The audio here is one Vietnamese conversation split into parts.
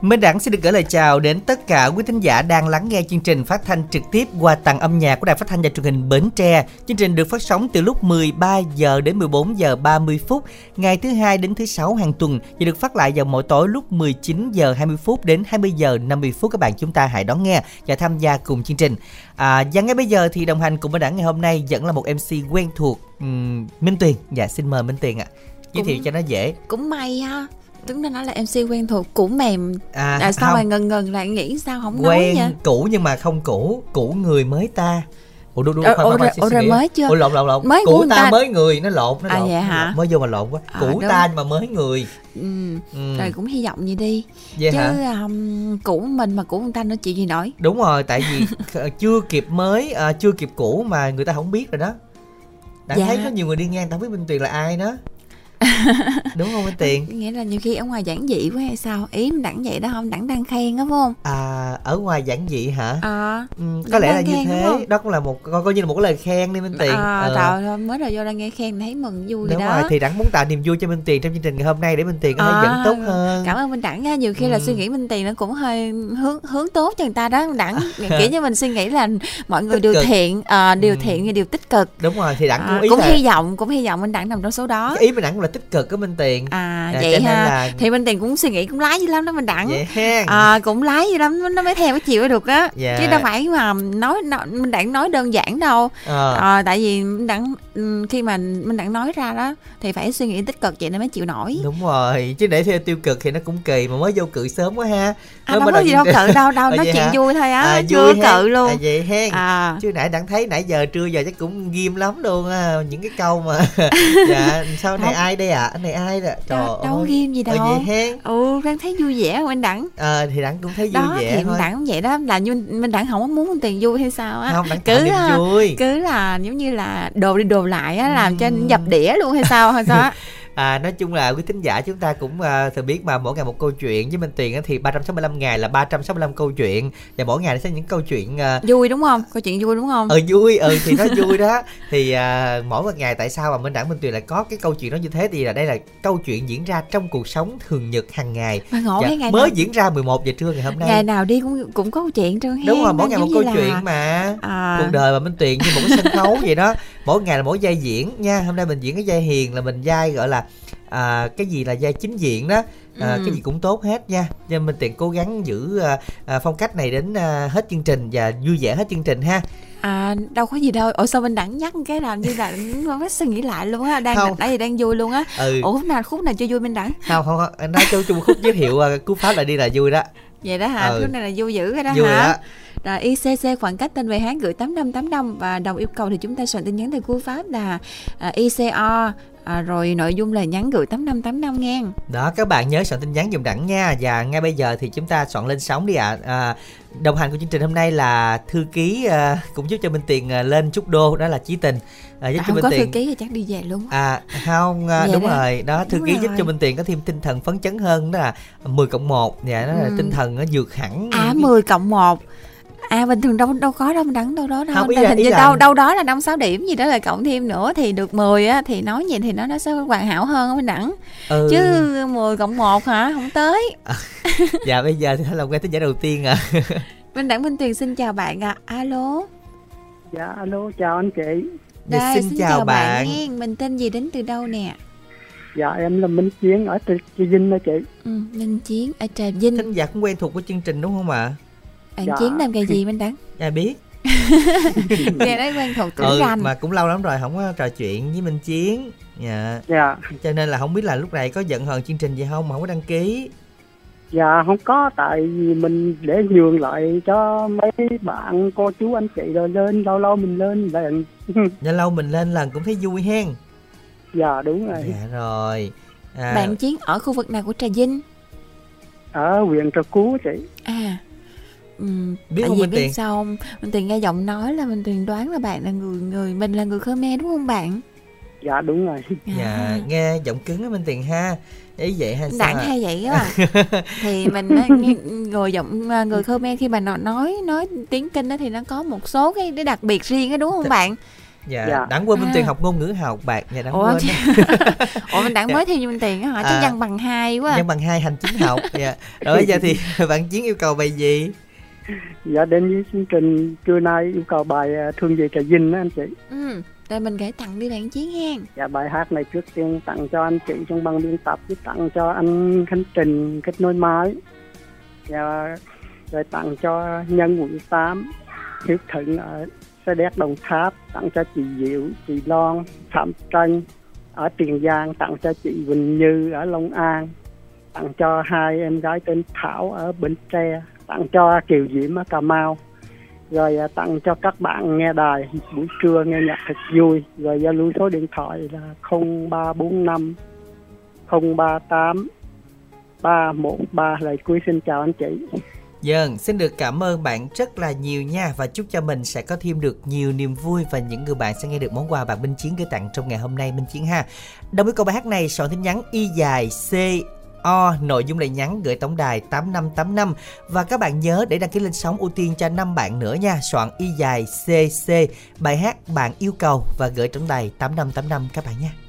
Minh Đẳng xin được gửi lời chào đến tất cả quý thính giả đang lắng nghe chương trình phát thanh trực tiếp qua tặng âm nhạc của Đài Phát thanh và Truyền hình Bến Tre. Chương trình được phát sóng từ lúc 13 giờ đến 14 giờ 30 phút ngày thứ hai đến thứ sáu hàng tuần và được phát lại vào mỗi tối lúc 19 giờ 20 phút đến 20 giờ 50 phút các bạn chúng ta hãy đón nghe và tham gia cùng chương trình. À, và ngay bây giờ thì đồng hành cùng Minh Đẳng ngày hôm nay vẫn là một MC quen thuộc um, Minh Tuyền. Dạ xin mời Minh Tuyền ạ. À. Giới thiệu cho nó dễ. Cũng may ha Tuấn đã nói là MC quen thuộc cũ mềm À, à, sao mà ngần ngần lại nghĩ sao không quen nói vậy cũ nhưng mà không cũ cũ người mới ta ủa đúng đúng Ờ, khoan, khoan, khoan, rồi mới chưa? ủa lộn lộn lộn Mới cũ ta, ta. mới người nó lộn nó À, lộn hả? lộn. mới vô mà lộn quá À, cũ đúng. ta nhưng mà mới người ừ. ừ. rồi cũng hy vọng gì đi vậy chứ hả um, cũ mình mà cũ người ta nó chịu gì nổi đúng rồi tại vì kh- chưa kịp mới à, chưa kịp cũ mà người ta không biết rồi đó đã Dạ. thấy có nhiều người đi ngang ta không biết Minh Tuyền là ai đó đúng không Minh Tuyền nghĩa là nhiều khi ở ngoài giản dị quá hay sao? Ý mình đẳng vậy đó không? Đẳng đang khen đó phải không? À ở ngoài giản dị hả? À, ừ, có lẽ là như thế. đó cũng là một coi coi như là một cái lời khen đi Minh Tuyền à Ờ. trời mới đầu vô đang nghe khen thấy mừng vui Đúng rồi rồi, đó thì Đẳng muốn tạo niềm vui cho Minh Tiền trong chương trình ngày hôm nay để Minh Tiền có thể À, dẫn tốt hơn. cảm ơn minh đẳng nha. Nhiều khi là Ừ. suy nghĩ minh tiền nó cũng hơi hướng hướng tốt cho người ta đó đẳng. Kiểu như mình suy nghĩ là mọi người Tích đều cực. thiện à, đều Ừ. thiện và đều tích cực. Đúng rồi, thì Đẳng à, cũng ý cũng là hy vọng cũng hy vọng minh đẳng nằm trong số đó. Ý mình Đẳng là tích cực của Minh Tiền. à Dạ, vậy ha là- thì minh tiền cũng suy nghĩ cũng lái dữ lắm đó Vậy hen. à, cũng lái dữ lắm nó mới theo mới chịu được á Dạ. chứ đâu phải mà nói, minh đẳng nói đơn giản đâu Ờ, à, tại vì minh đẳng ừm, khi mà minh đẳng nói ra đó thì phải suy nghĩ tích cực vậy nó mới chịu nổi đúng rồi, chứ để theo tiêu cực thì nó cũng kỳ mà mới vô cự sớm quá ha. à, Mới đâu có gì đâu cự đâu đâu À, nói chuyện hả? vui thôi á À, chưa cự luôn À, vậy hen. à Chứ nãy Đẳng thấy nãy giờ trưa giờ chắc cũng ghim lắm luôn á, những cái câu mà. dạ, sao này ai đây ạ? Anh này ai đó? Trời đâu, đâu ơi. ghim gì Ờ, đâu vậy hen. ừ đang thấy vui vẻ mà anh đẳng Ờ, thì Đẳng cũng thấy vui đó vẻ thì thôi. đẳng cũng vậy đó là như minh đẳng không có muốn tiền vui hay sao á Không, Đẳng cứ tạo niềm à, vui. cứ là giống như là đồ đi đồ lại á làm cho Ừm. dập đĩa luôn hay sao hay sao á À, nói chung là quý thính giả chúng ta cũng à, thường biết mà mỗi ngày một câu chuyện. Với Minh á thì 365 ngày là 365 câu chuyện. Và mỗi ngày sẽ những câu chuyện à, vui đúng không? Câu chuyện vui đúng không? Ờ vui. Ừ thì nó vui đó. Thì à, mỗi một ngày tại sao mà Minh Đẳng Minh Tuyền lại có cái câu chuyện đó như thế? Thì là đây là câu chuyện diễn ra trong cuộc sống thường nhật hàng ngày. Mà ngộ Dạ, ngày mới nào, diễn ra 11 giờ trưa ngày hôm nay. Ngày nào đi cũng cũng có câu chuyện trơn đúng rồi mỗi nó ngày một câu là- chuyện mà. À, cuộc đời mà Minh Tuyền như một cái sân khấu vậy đó mỗi ngày là mỗi vai diễn nha. Hôm nay mình diễn cái vai hiền là mình vai gọi là à, cái gì là vai chính diện đó. À, Ừ. cái gì cũng tốt hết nha. Cho Minh Tuyền cố gắng giữ à, à, phong cách này đến à, hết chương trình và vui vẻ hết chương trình ha. À đâu có gì đâu. Ủa sao bên đẳng nhắc cái làm như là nó mới suy nghĩ lại luôn á. Đang Không. nãy giờ đang vui luôn á. Ừ. Ủa nào khúc nào chưa vui bên đẳng? Không không không. Anh nói cho chung khúc giới thiệu à, cú pháp lại đi là vui đó. Vậy đó hả? Ừ. khúc này là vui dữ rồi đó vui hả? đó Rồi ICC khoảng cách tên về Hán gửi 8585 và đồng yêu cầu thì chúng ta soạn tin nhắn từ cú pháp là à, ICO à, rồi nội dung là nhắn gửi 8585 nghe. đó các bạn nhớ soạn tin nhắn dùm đẳng nha và ngay bây giờ thì chúng ta soạn lên sóng đi ạ à. đồng hành của chương trình hôm nay là thư ký à, cũng giúp cho Minh Tiền à, lên chút đô đó là Chí Tình à, giúp À, cho Minh có thư Tiền ký thì chắc đi về luôn. À không à, đúng đó. rồi đó thư Đúng ký giúp rồi. cho Minh Tiền có thêm tinh thần phấn chấn hơn đó là 10 cộng 1 dạ đó là Ừ. tinh thần nó vượt hẳn À những 10 cộng 1 À bình thường đâu đâu có đâu mình đắng đâu đó đâu. Không, ý Hình ý như là- đâu đâu đó là 5 6 điểm gì đó là cộng thêm nữa thì được 10 á thì nói vậy thì nó nó sẽ hoàn hảo hơn mình đẳng. ừ. Chứ 10 cộng 1 hả? Không tới. dạ bây giờ thì là nghe tin giả đầu tiên à Minh Đẳng Minh Tuyền xin chào bạn ạ. Alo. Dạ alo chào anh chị. Dạ, Đây, xin chào bạn. nghe. Mình tên gì đến từ đâu nè? Dạ em là Minh Chiến ở Trà Vinh đó chị. Ừ, Minh Chiến ở Trà Vinh. thính giả cũng quen thuộc của chương trình đúng không ạ Bạn Dạ. Chiến làm cái gì Minh Đẳng? dạ biết Nghe nói quen thuộc tưởng ừ, rành. mà cũng lâu lắm rồi không có trò chuyện với Minh Chiến dạ Dạ. cho nên là không biết là lúc này có giận hờn chương trình gì không mà không có đăng ký Dạ không có tại vì mình để nhường lại cho mấy bạn cô chú anh chị rồi lên lâu lâu mình lên lần. Lâu lâu mình lên lần cũng thấy vui hen dạ đúng rồi. dạ rồi à, Bạn Chiến ở khu vực nào của Trà Vinh? Ở huyện Trà Cú chị. À. Biết tại không vì Minh biết sao không? Minh Tiền nghe giọng nói là Minh Tiền đoán là bạn là người người mình là người Khmer đúng không bạn? Dạ đúng rồi. dạ À. nghe giọng cứng á Minh Tiền ha ý vậy hay sao Đặng ạ? hay vậy á thì mình nghe- người giọng à, người Khmer khi mà nó nói nói tiếng kinh đó thì nó có một số cái cái đặc biệt riêng á đúng không bạn dạ, Dạ. đặng quên minh À. tiền học ngôn ngữ học bạc dạ đặng ủa quên chứ- ủa mình đặng mới thi như mình tiền á hả chứ À. văn bằng hai quá à. nhân bằng hai hành chính học dạ rồi giờ thì bạn chiến yêu cầu bài gì dạ đến với chương trình trưa nay yêu cầu bài à, thương về trà vinh á anh chị. Ừ rồi mình gửi tặng đi bạn chiến hen dạ bài hát này trước tiên tặng cho anh chị trong ban biên tập với tặng cho anh khánh trình kết nối máy. Dạ rồi tặng cho nhân quận tám hiếu thịnh ở xe đéc đồng tháp tặng cho chị diệu chị loan phạm tranh ở tiền giang tặng cho chị quỳnh như ở long an tặng cho hai em gái tên thảo ở bến tre tặng cho kiều diễm ở cà mau. Rồi à, tặng cho các bạn nghe đài buổi trưa nghe nhạc thật vui. Rồi giao lưu số điện thoại là 0345 038 313 lời cuối xin chào anh chị. Dân, xin được cảm ơn bạn rất là nhiều nha. Và chúc cho mình sẽ có thêm được nhiều niềm vui và những người bạn sẽ nghe được món quà bạn Minh Chiến gửi tặng trong ngày hôm nay Minh Chiến ha. Đồng với câu bài hát này soạn tin nhắn y dài C O, nội dung lời nhắn gửi tổng đài 8585 và các bạn nhớ để đăng ký lên sóng ưu tiên cho 5 bạn nữa nha. Soạn y dài CC bài hát bạn yêu cầu và gửi tổng đài 8585 các bạn nha.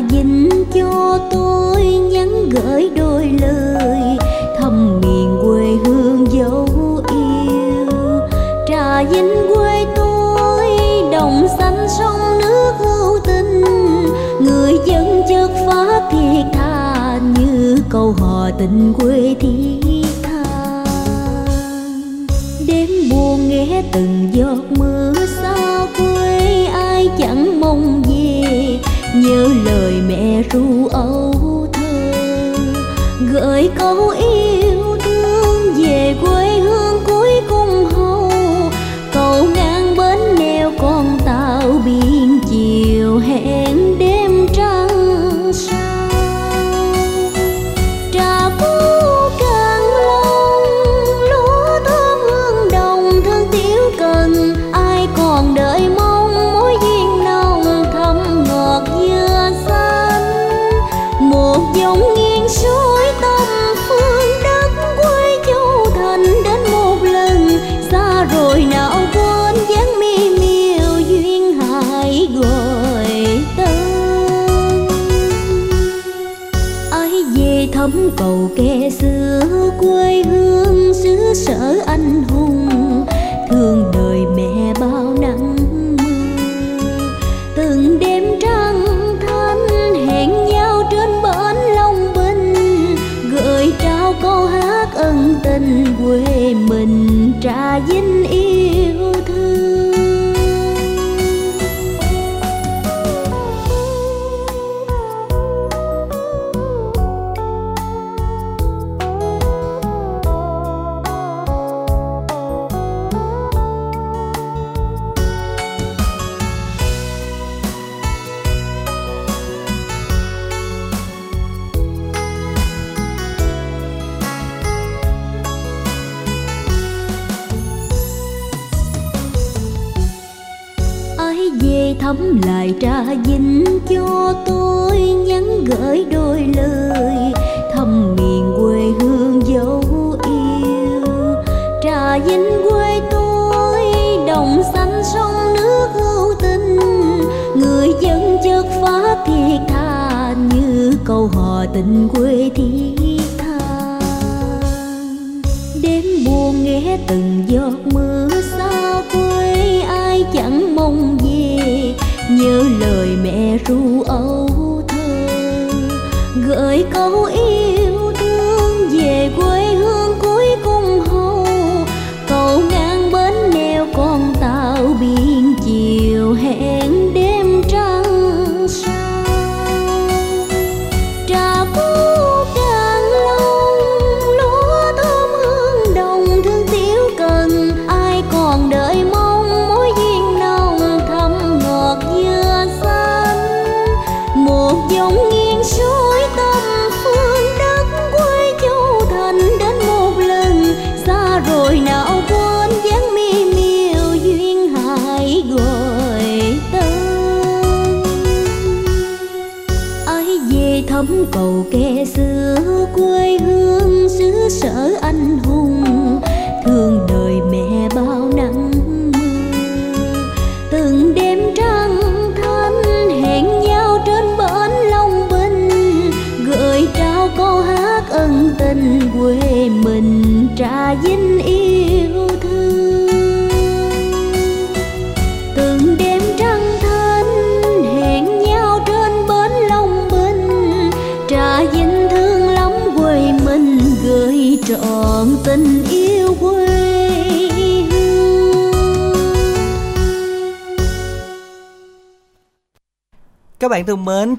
Lại trà vinh cho tôi nhắn gửi đôi lời. Thăm miền quê hương dấu yêu. Trà vinh quê tôi, đồng xanh sông nước hữu tình. Người dân chất phát thiệt tha như câu hò tình quê thiên.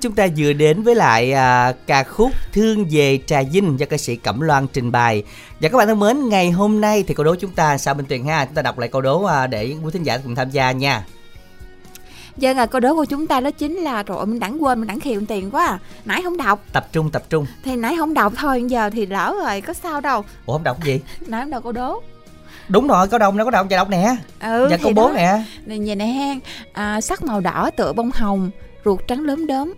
Chúng ta vừa đến với lại à, ca khúc Thương về Trà Vinh do ca sĩ Cẩm Loan trình bày. Và các bạn thân mến, ngày hôm nay thì câu đố chúng ta sao Minh Tuyền ha, chúng ta đọc lại câu đố à, để quý thính giả cùng tham gia nha. Vâng à, câu đố của chúng ta đó chính là Trời ơi, mình đẳng quên, mình đẳng khiều tiền quá à. Nãy không đọc Tập trung tập trung. Thì nãy không đọc thôi, giờ thì lỡ rồi, có sao đâu Ủa không đọc gì? Nãy không đọc câu đố Đúng rồi, có đông nó có đông chờ đọc nè. Ừ, Dạ câu bố nè. Này vậy nè hen à, Sắc màu đỏ tựa bông hồng Ruột trắng lớn đốm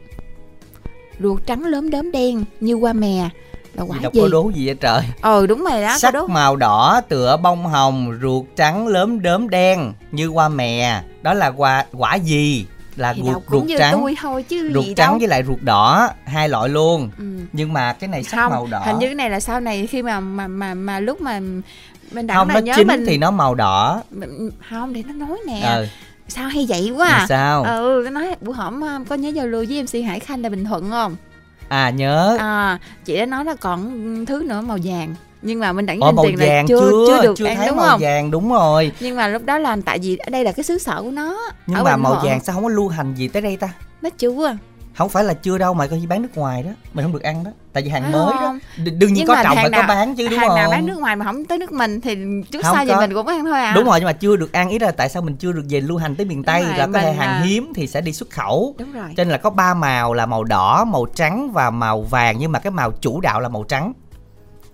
Ruột trắng lớn đốm đen như qua mè Là quả Đọc gì? câu đố gì vậy trời? Ừ đúng rồi đó Sắc màu đỏ tựa bông hồng, ruột trắng lớn đốm đen như hoa mè. Đó là quả quả gì? Là Thì ruột, ruột trắng. tôi thôi chứ ruột gì trắng đâu với lại ruột đỏ hai loại luôn ừ. nhưng mà cái này sắc Không, màu đỏ hình như cái này là sau này khi mà mà mà, mà lúc mà mình đọc không nó nhớ chín mình thì nó màu đỏ không để nó nói nè ờ sao hay vậy quá à? sao? Ừ nó nói bữa hổm um, có nhớ giao lưu với mc hải khanh là bình thuận không? À nhớ. À chị đã nói là còn thứ nữa màu vàng nhưng mà mình đẳng nhìn màu tiền là chưa chưa? chưa được chưa ăn thấy đúng màu không? vàng đúng rồi. Nhưng mà lúc đó là tại vì ở đây là cái xứ sở của nó nhưng ở mà màu vàng sao không có lưu hành gì tới đây ta? Nó chưa không phải là chưa đâu mà coi như bán nước ngoài đó. Mình không được ăn đó. Tại vì hàng mới đó. Không? Đ- đương nhiên Nhưng có trồng hàng phải có nào- bán chứ đúng hàng không nào bán nước ngoài mà không tới nước mình thì trước Không sau gì có. mình cũng ăn thôi à. Đúng rồi nhưng mà chưa được ăn. Ý là tại sao mình chưa được về lưu hành tới miền tây rồi, là có thể hàng là- hiếm thì sẽ đi xuất khẩu. Đúng rồi. Cho nên là có ba màu là màu đỏ màu trắng và màu vàng. Nhưng mà cái màu chủ đạo là màu trắng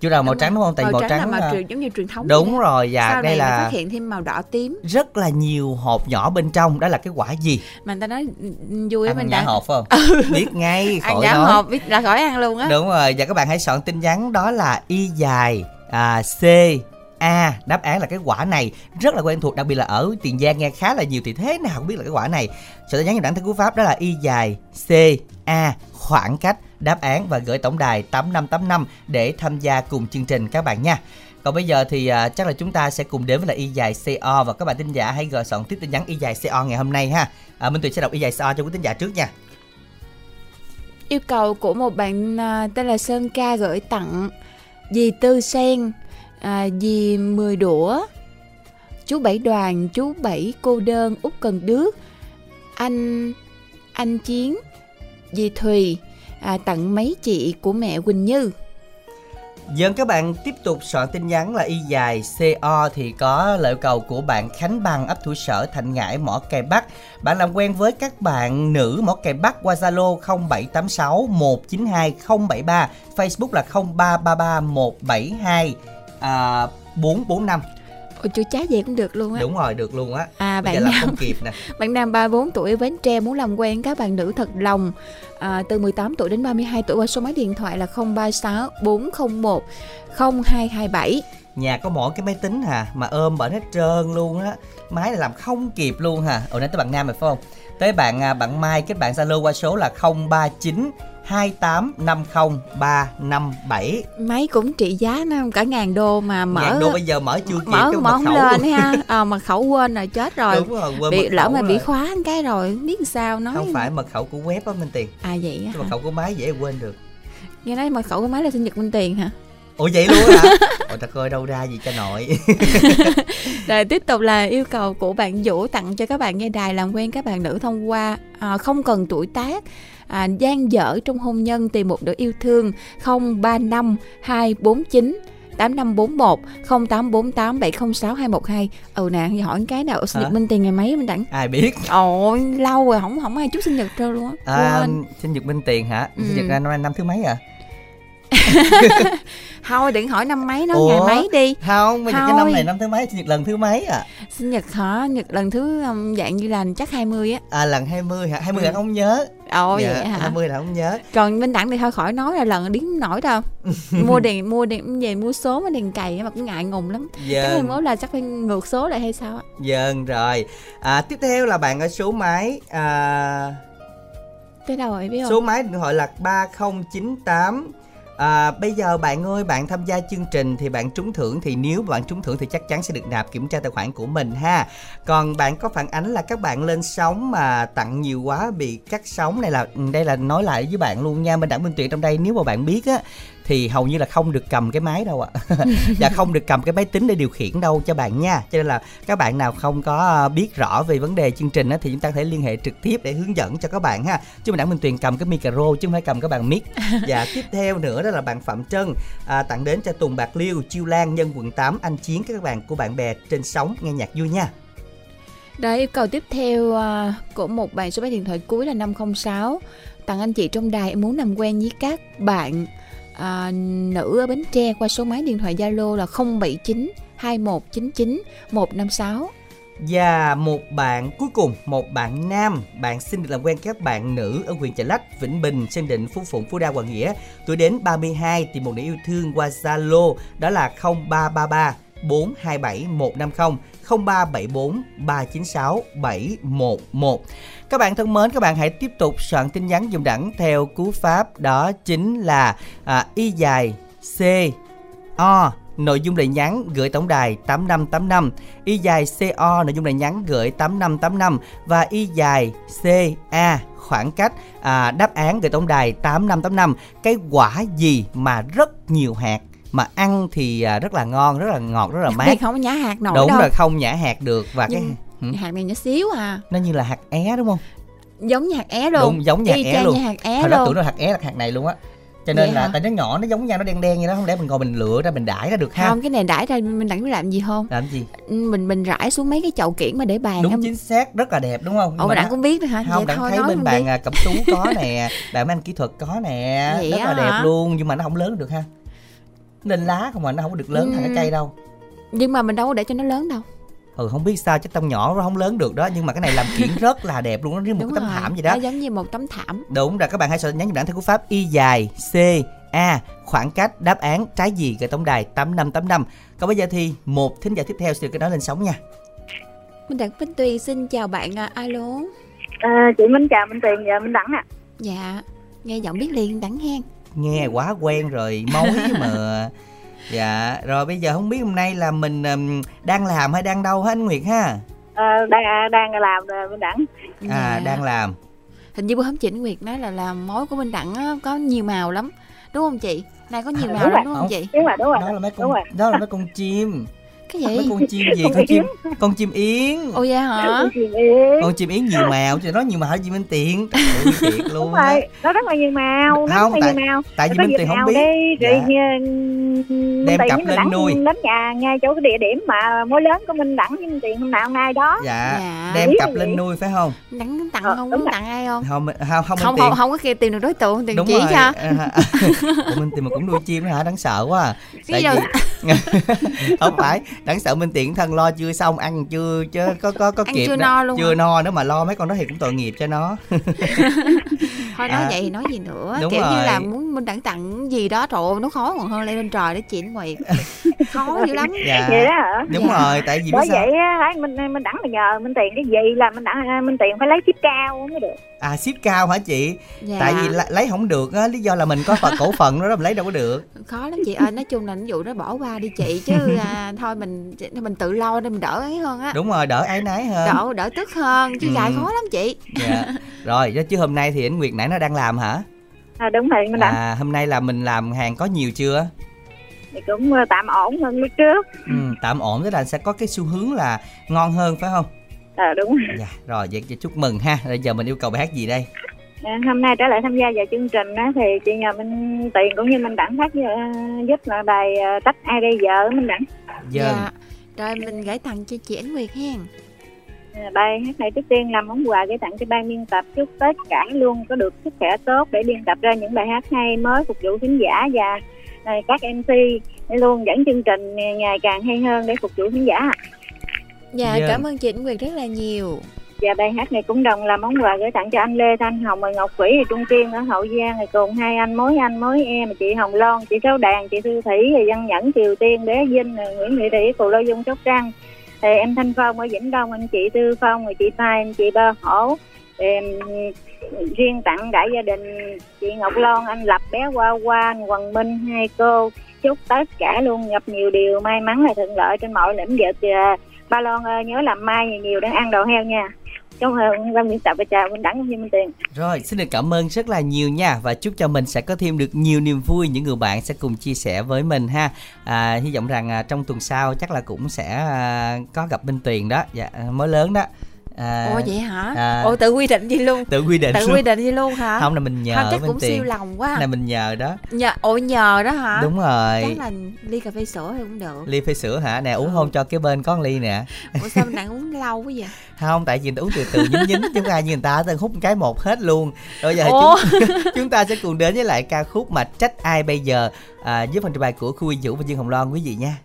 chủ đạo màu trắng đúng không? Tại màu, là trắng màu là- truyền giống như truyền thống đúng rồi và sau đây là phát hiện thêm màu đỏ tím. rất là nhiều hộp nhỏ bên trong. Đó là cái quả gì? Mà người ta nói ừ, vui á ăn mình đã hộp phải không? Biết ngay ăn khỏi giả nói. hộp biết là khỏi ăn luôn á. Đúng rồi và các bạn hãy soạn tin nhắn đó là y dài à, c A đáp án là cái quả này. Rất là quen thuộc đặc biệt là ở Tiền Giang nghe khá là nhiều thì thế nào cũng biết là cái quả này. Soạn tin nhắn vào đẳng thư cú pháp đó là y dài C A khoảng cách. Đáp án và gửi tổng đài 8585 để tham gia cùng chương trình các bạn nha. Còn bây giờ thì uh, chắc là chúng ta sẽ cùng đến với là y dài CO và các bạn tin giả hãy gửi soạn tiếp tin nhắn y dài CO ngày hôm nay ha. À, Minh Tuyền sẽ đọc y dài CO cho quý tin giả trước nha. Yêu cầu của một bạn uh, tên là Sơn Ca gửi tặng dì Tư Sen à, dì Mười Đũa. Chú Bảy Đoàn chú Bảy Cô Đơn Út Cần Đước. Anh anh Chiến dì Thùy à, tặng mấy chị của mẹ Quỳnh Như. Dân các bạn tiếp tục soạn tin nhắn là y dài CO thì có lời cầu của bạn Khánh Bằng ấp thủ sở Thạnh Ngãi mỏ cày Bắc. Bạn làm quen với các bạn nữ mỏ cày Bắc qua Zalo 0786 192 073, Facebook là 0333 172 à, 445. Ôi chú chá về cũng được luôn á Đúng rồi, được luôn á. à Bây bạn nào không kịp nè. Bạn nam 34 tuổi ở Bến Tre muốn làm quen các bạn nữ thật lòng à, từ 18 tuổi đến 32 tuổi qua số máy điện thoại là 036 401 0227. Nhà có mỗi cái máy tính hà mà ôm bởi hết trơn luôn á. Máy là làm không kịp luôn hà. Ồ nãy tới bạn Nam rồi phải không? Tới bạn à, bạn Mai kết bạn Zalo qua số là 039 2850357 Máy cũng trị giá nó cả ngàn đô mà mở Ngàn đô bây giờ mở chưa kịp mở cái mở mật không khẩu lên ha. À, mật khẩu quên rồi chết rồi. Đúng rồi, quên bị lỡ mà bị rồi. khóa cái rồi không biết sao nói. Không phải mật khẩu của web á Minh Tiền À vậy á mật khẩu của máy dễ quên được Nghe nói mật khẩu của máy là sinh nhật Minh Tiền hả? Ủa vậy luôn hả? Ôi ta coi đâu ra gì cho nội Rồi tiếp tục là yêu cầu của bạn Vũ tặng cho các bạn nghe đài làm quen các bạn nữ thông qua à, không cần tuổi tác à, gian dở trong hôn nhân tìm một nửa yêu thương 035 249 8541 0848 706 212 Ừ nè hỏi cái nào sinh nhật Minh Tiền ngày mấy mình đặng Ai biết Ôi lâu rồi không không ai chúc sinh nhật trơn luôn á à. Sinh nhật Minh Tiền hả? Sinh Ừ. nhật năm nay năm thứ mấy à? Thôi đừng hỏi năm mấy nó Ủa? ngày mấy đi. Không, bây giờ cái năm này năm thứ mấy? Sinh nhật lần thứ mấy à? Sinh nhật hả? Nhật lần thứ um, dạng như là chắc 20 á. À lần 20 hả? 20 Ừ. là không nhớ. Ồ dạ, vậy hả? 20 là không nhớ. Còn minh đẳng thì thôi khỏi nói là lần điếm nổi đâu. Mua đèn mua đèn về mua số mà đèn cày mà cũng ngại ngùng lắm. Cái Vâng, mốt là chắc phải ngược số lại hay sao á. Vâng rồi. À, Tiếp theo là bạn ở số máy à, tới đâu rồi biết không? Số máy điện thoại là 3098 À, bây giờ bạn ơi bạn tham gia chương trình thì bạn trúng thưởng thì nếu bạn trúng thưởng thì chắc chắn sẽ được nạp kiểm tra tài khoản của mình ha. Còn bạn có phản ánh là các bạn lên sóng mà tặng nhiều quá bị cắt sóng này là đây là nói lại với bạn luôn nha. Mình đã minh tuyệt trong đây nếu mà bạn biết á thì hầu như là không được cầm cái máy đâu ạ. Và không được cầm cái máy tính để điều khiển đâu cho bạn nha. Cho nên là các bạn nào không có à, biết rõ về vấn đề chương trình á thì chúng ta có thể liên hệ trực tiếp để hướng dẫn cho các bạn ha. Chứ mình đảng minh tuyền cầm cái micro chứ không phải cầm cái bàn mic. Và tiếp theo nữa đó là bạn phạm trân à, tặng đến cho tùng bạc liêu chiêu lan nhân quận 8 anh chiến các bạn của bạn bè trên sóng nghe nhạc vui nha. Rồi yêu cầu tiếp theo à, của một bạn số máy điện thoại cuối là 506 Tặng anh chị trong đài em muốn làm quen với các bạn à, nữ ở Bến Tre qua số máy điện thoại Zalo là 079 2199 156 Và một bạn cuối cùng, một bạn nam, bạn xin được làm quen các bạn nữ ở huyện Chợ Lách, Vĩnh Bình, Sơn Định, Phú Phụng, Phú Đa, Hoàng Nghĩa. Tuổi đến 32 tìm một nữ yêu thương qua Zalo đó là 0333 427 150 0374 396 711. Các bạn thân mến, các bạn hãy tiếp tục soạn tin nhắn dùng đẳng theo cú pháp đó chính là à, y dài C O nội dung lời nhắn gửi tổng đài 8585 y dài CO nội dung lời nhắn gửi 8585 và y dài CA khoảng cách à, đáp án gửi tổng đài 8585 cái quả gì mà rất nhiều hạt? Mà ăn thì à, rất là ngon rất là ngọt rất là mát. không có nhả hạt nổi đúng đâu. rồi không nhả hạt được và cái Nhưng- Ừ, Hạt này nhỏ xíu à. Nó như là hạt é đúng không? Giống như hạt é luôn. Đúng giống như hạt é luôn. hạt é luôn. tưởng nó hạt é là hạt này luôn á. Cho nên Vậy là hả? tại nó nhỏ nó giống nhau nó đen đen như đó không lẽ mình ngồi mình lựa ra mình đãi ra được ha? Không cái này đãi ra mình biết làm gì không? Làm gì? Mình mình rải xuống mấy cái chậu kiển mà để bàn đúng á. chính xác rất là đẹp đúng không? Mà đặng cũng biết nữa hả? Không đặng thấy bên đi. à, cẩm tú có nè bạn mấy anh kỹ thuật có nè Vậy rất là á đẹp hả? luôn nhưng mà nó không lớn được ha lên lá không mà nó không có được lớn thành cái Ừ. cây đâu. Nhưng mà mình đâu có để cho nó lớn đâu. Ừ không biết sao chắc tông nhỏ nó không lớn được đó. Nhưng mà cái này làm kiển rất là đẹp luôn nó như một Đúng cái tấm rồi. thảm gì đó. Nó giống như một tấm thảm. Đúng rồi các bạn hãy soạn nhắn nhầm đẳng theo cú pháp y dài c a khoảng cách đáp án trái gì gửi tổng đài 8585 còn bây giờ thì một thính giả tiếp theo sẽ được cái nói lên sóng nha. Minh Đặng Vinh Tuyền xin chào bạn à, alo. À, chị Minh chào Minh Tiền và Minh Đẳng ạ. Dạ Nghe giọng biết liền đẳng hen nghe quá quen rồi mối mà dạ rồi bây giờ không biết hôm nay là mình ừm, đang làm hay đang đâu hả anh Nguyệt ha À, đang đang làm rồi Minh Đẳng. à Dạ. đang làm Hình như bữa hôm chị Nguyệt nói là làm mối của Minh Đặng á, có nhiều màu lắm Đúng không chị? Nay có nhiều À, màu đúng lắm rồi. đúng không chị? Đúng rồi, đúng rồi. đó là mấy Đúng con rồi. đó là mấy con chim Cái gì? con chim gì Con con chim con chim yến Ồ vậy hả? Chị Yến. con chim yến nhiều màu chứ nói nhiều màu gì minh tiện thiệt Đúng luôn á rồi, nó rất là nhiều màu, nó Không, rất là tại- nhiều màu. tại vì minh tiền không biết đi, Dạ. Minh Đem Tiền cặp lên Đẳng nuôi. đến nhà ngay chỗ cái địa điểm mà mối lớn của Minh Đẳng với Minh Tiền hôm nào nay đó. dạ Dạ. đem cặp lên nuôi phải không Đặng tặng Ờ, không đúng muốn tặng ai không? không không không Không tiền không không có kia tìm được đối tượng tìm đúng chỉ rồi cho minh tiền mà cũng nuôi chim đó hả đáng sợ quá à. Tại vì không phải đáng sợ minh tiện thân lo chưa xong ăn chưa chứ có có có Ăn kịp chưa đó. no luôn chưa hả? no nữa mà lo mấy con đó thì cũng tội nghiệp cho nó Thôi nói À. vậy thì nói gì nữa Kiểu như rồi. là muốn Minh Đặng tặng gì đó ơi, nó khó còn hơn lên lên trời để chị Nguyệt Khó dữ lắm dạ Vậy đó hả? đúng Dạ. rồi tại vì Bởi sao vậy á, thấy Minh Minh Đẳng là nhờ Minh Tiền cái gì là Minh Đẳng Minh Tiền phải lấy ship cao mới được. à ship cao hả chị dạ. tại vì lấy không được á lý do là mình có phần cổ phần đó, mình lấy đâu có được khó lắm chị ơi nói chung là ví dụ đó bỏ qua đi chị chứ à, thôi mình mình tự lo để mình đỡ ấy hơn á đúng rồi đỡ ái nái hơn đỡ đỡ tức hơn chứ Ừ. gài khó lắm chị dạ rồi chứ hôm nay thì anh Nguyệt nãy nó đang làm hả À, đúng rồi Đẳng. à hôm nay là mình làm hàng có nhiều chưa Thì cũng ờ, tạm ổn hơn lúc trước. ừ, tạm ổn tức là sẽ có cái xu hướng là ngon hơn phải không? À, đúng rồi. dạ rồi vậy chúc mừng ha. Bây giờ mình yêu cầu bài hát gì đây? À, hôm nay trở lại tham gia vào chương trình á, thì chị nhờ Minh Tiền cũng như Minh Đẳng phát ờ, giúp là bài tách ai gây vợ Minh Đẳng. dân dạ. Rồi mình gửi tặng cho chị Ánh Nguyệt hen. À, bài hát này trước tiên là món quà gửi tặng cho ban biên tập. Chúc tất cả luôn có được sức khỏe tốt để biên tập ra những bài hát hay mới phục vụ khán giả và các MC để luôn dẫn chương trình ngày càng hay hơn để phục vụ khán giả. dạ Dạ. cảm ơn chị Ánh Nguyệt rất là nhiều và bài hát này cũng đồng là món quà gửi tặng cho anh Lê Thanh Hồng và Ngọc Quỷ Trung Kiên ở Hậu Giang rồi cùng hai anh mối anh mối em chị Hồng Loan chị Sáu Đàn chị Thư Thủy rồi Văn Nhẫn Triều Tiên Bé Vinh rồi Nguyễn Thị Thủy Cù Lô Dung Sóc Trăng thì em Thanh Phong ở Vĩnh Đông anh chị Tư Phong rồi chị Mai anh chị Ba Hổ em riêng tặng đại gia đình chị Ngọc Loan anh Lập bé Hoa Hoa anh Hoàng Minh hai cô. Chúc tất cả luôn gặp nhiều điều may mắn và thuận lợi trên mọi lĩnh vực. Ờ, ba Loan ơi, nhớ làm mai nhiều nhiều để ăn đồ heo nha. Chúc ơn ban biên tập và chào Minh Đẳng như Minh Tiền Rồi, xin được cảm ơn rất là nhiều nha. Và chúc cho mình sẽ có thêm được nhiều niềm vui. Những người bạn sẽ cùng chia sẻ với mình ha. À, hy vọng rằng à, trong tuần sau chắc là cũng sẽ à, có gặp Minh Tuyền đó, dạ à, mới lớn đó. À, ồ vậy hả à. ồ tự quy định gì luôn tự quy định tự luôn. quy định gì luôn hả Không là mình nhờ không chắc cũng Tuyền. siêu lòng quá Này mình nhờ đó. nhờ ồ nhờ đó hả Đúng rồi. chắc là ly cà phê sữa thì cũng được Ly phê sữa hả? Nè uống Ừ. hôn cho cái bên có ly nè. ủa sao nặng uống lâu quá vậy Không, tại vì ta uống từ từ nhín nhín không ai như người ta ta hút cái một hết luôn. Rồi giờ chúng, chúng ta sẽ cùng đến với lại ca khúc mà trách ai bây giờ à, với phần trình bày của Khu Huy Vũ và Dương Hồng Loan quý vị nha.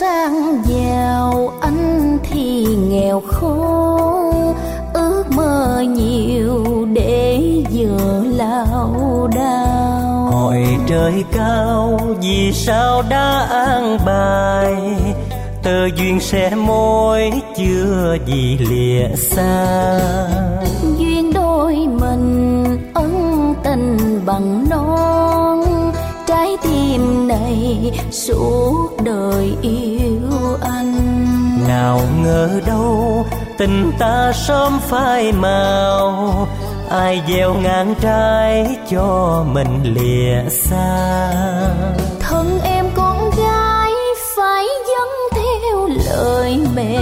Sang giàu anh thì nghèo khổ ước mơ nhiều để giờ lao đao. Hỏi trời cao vì sao đã an bài? Tơ duyên sẽ mối chưa gì lìa xa. Duyên đôi mình ân tình bằng non trái tim này suốt đời yêu anh. Nào ngờ đâu tình ta sớm phai màu. Ai gieo ngang trái cho mình lìa xa. Thân em con gái phải dâng theo lời mẹ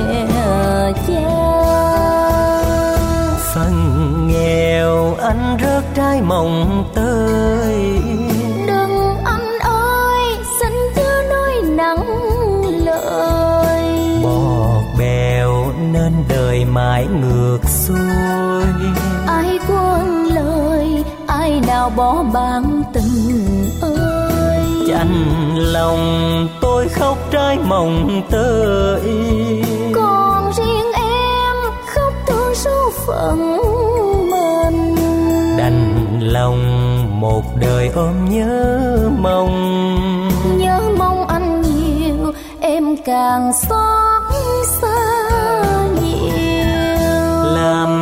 cha. Phần nghèo anh rớt trái mộng tơi đời mãi ngược xuôi. Ai quên lời ai nào bỏ bạn tình ơi? Chạnh lòng tôi khóc trái mộng tơi còn riêng em khóc thương số phận mình. Đành lòng một đời ôm nhớ mong. Nhớ mong anh nhiều em càng xót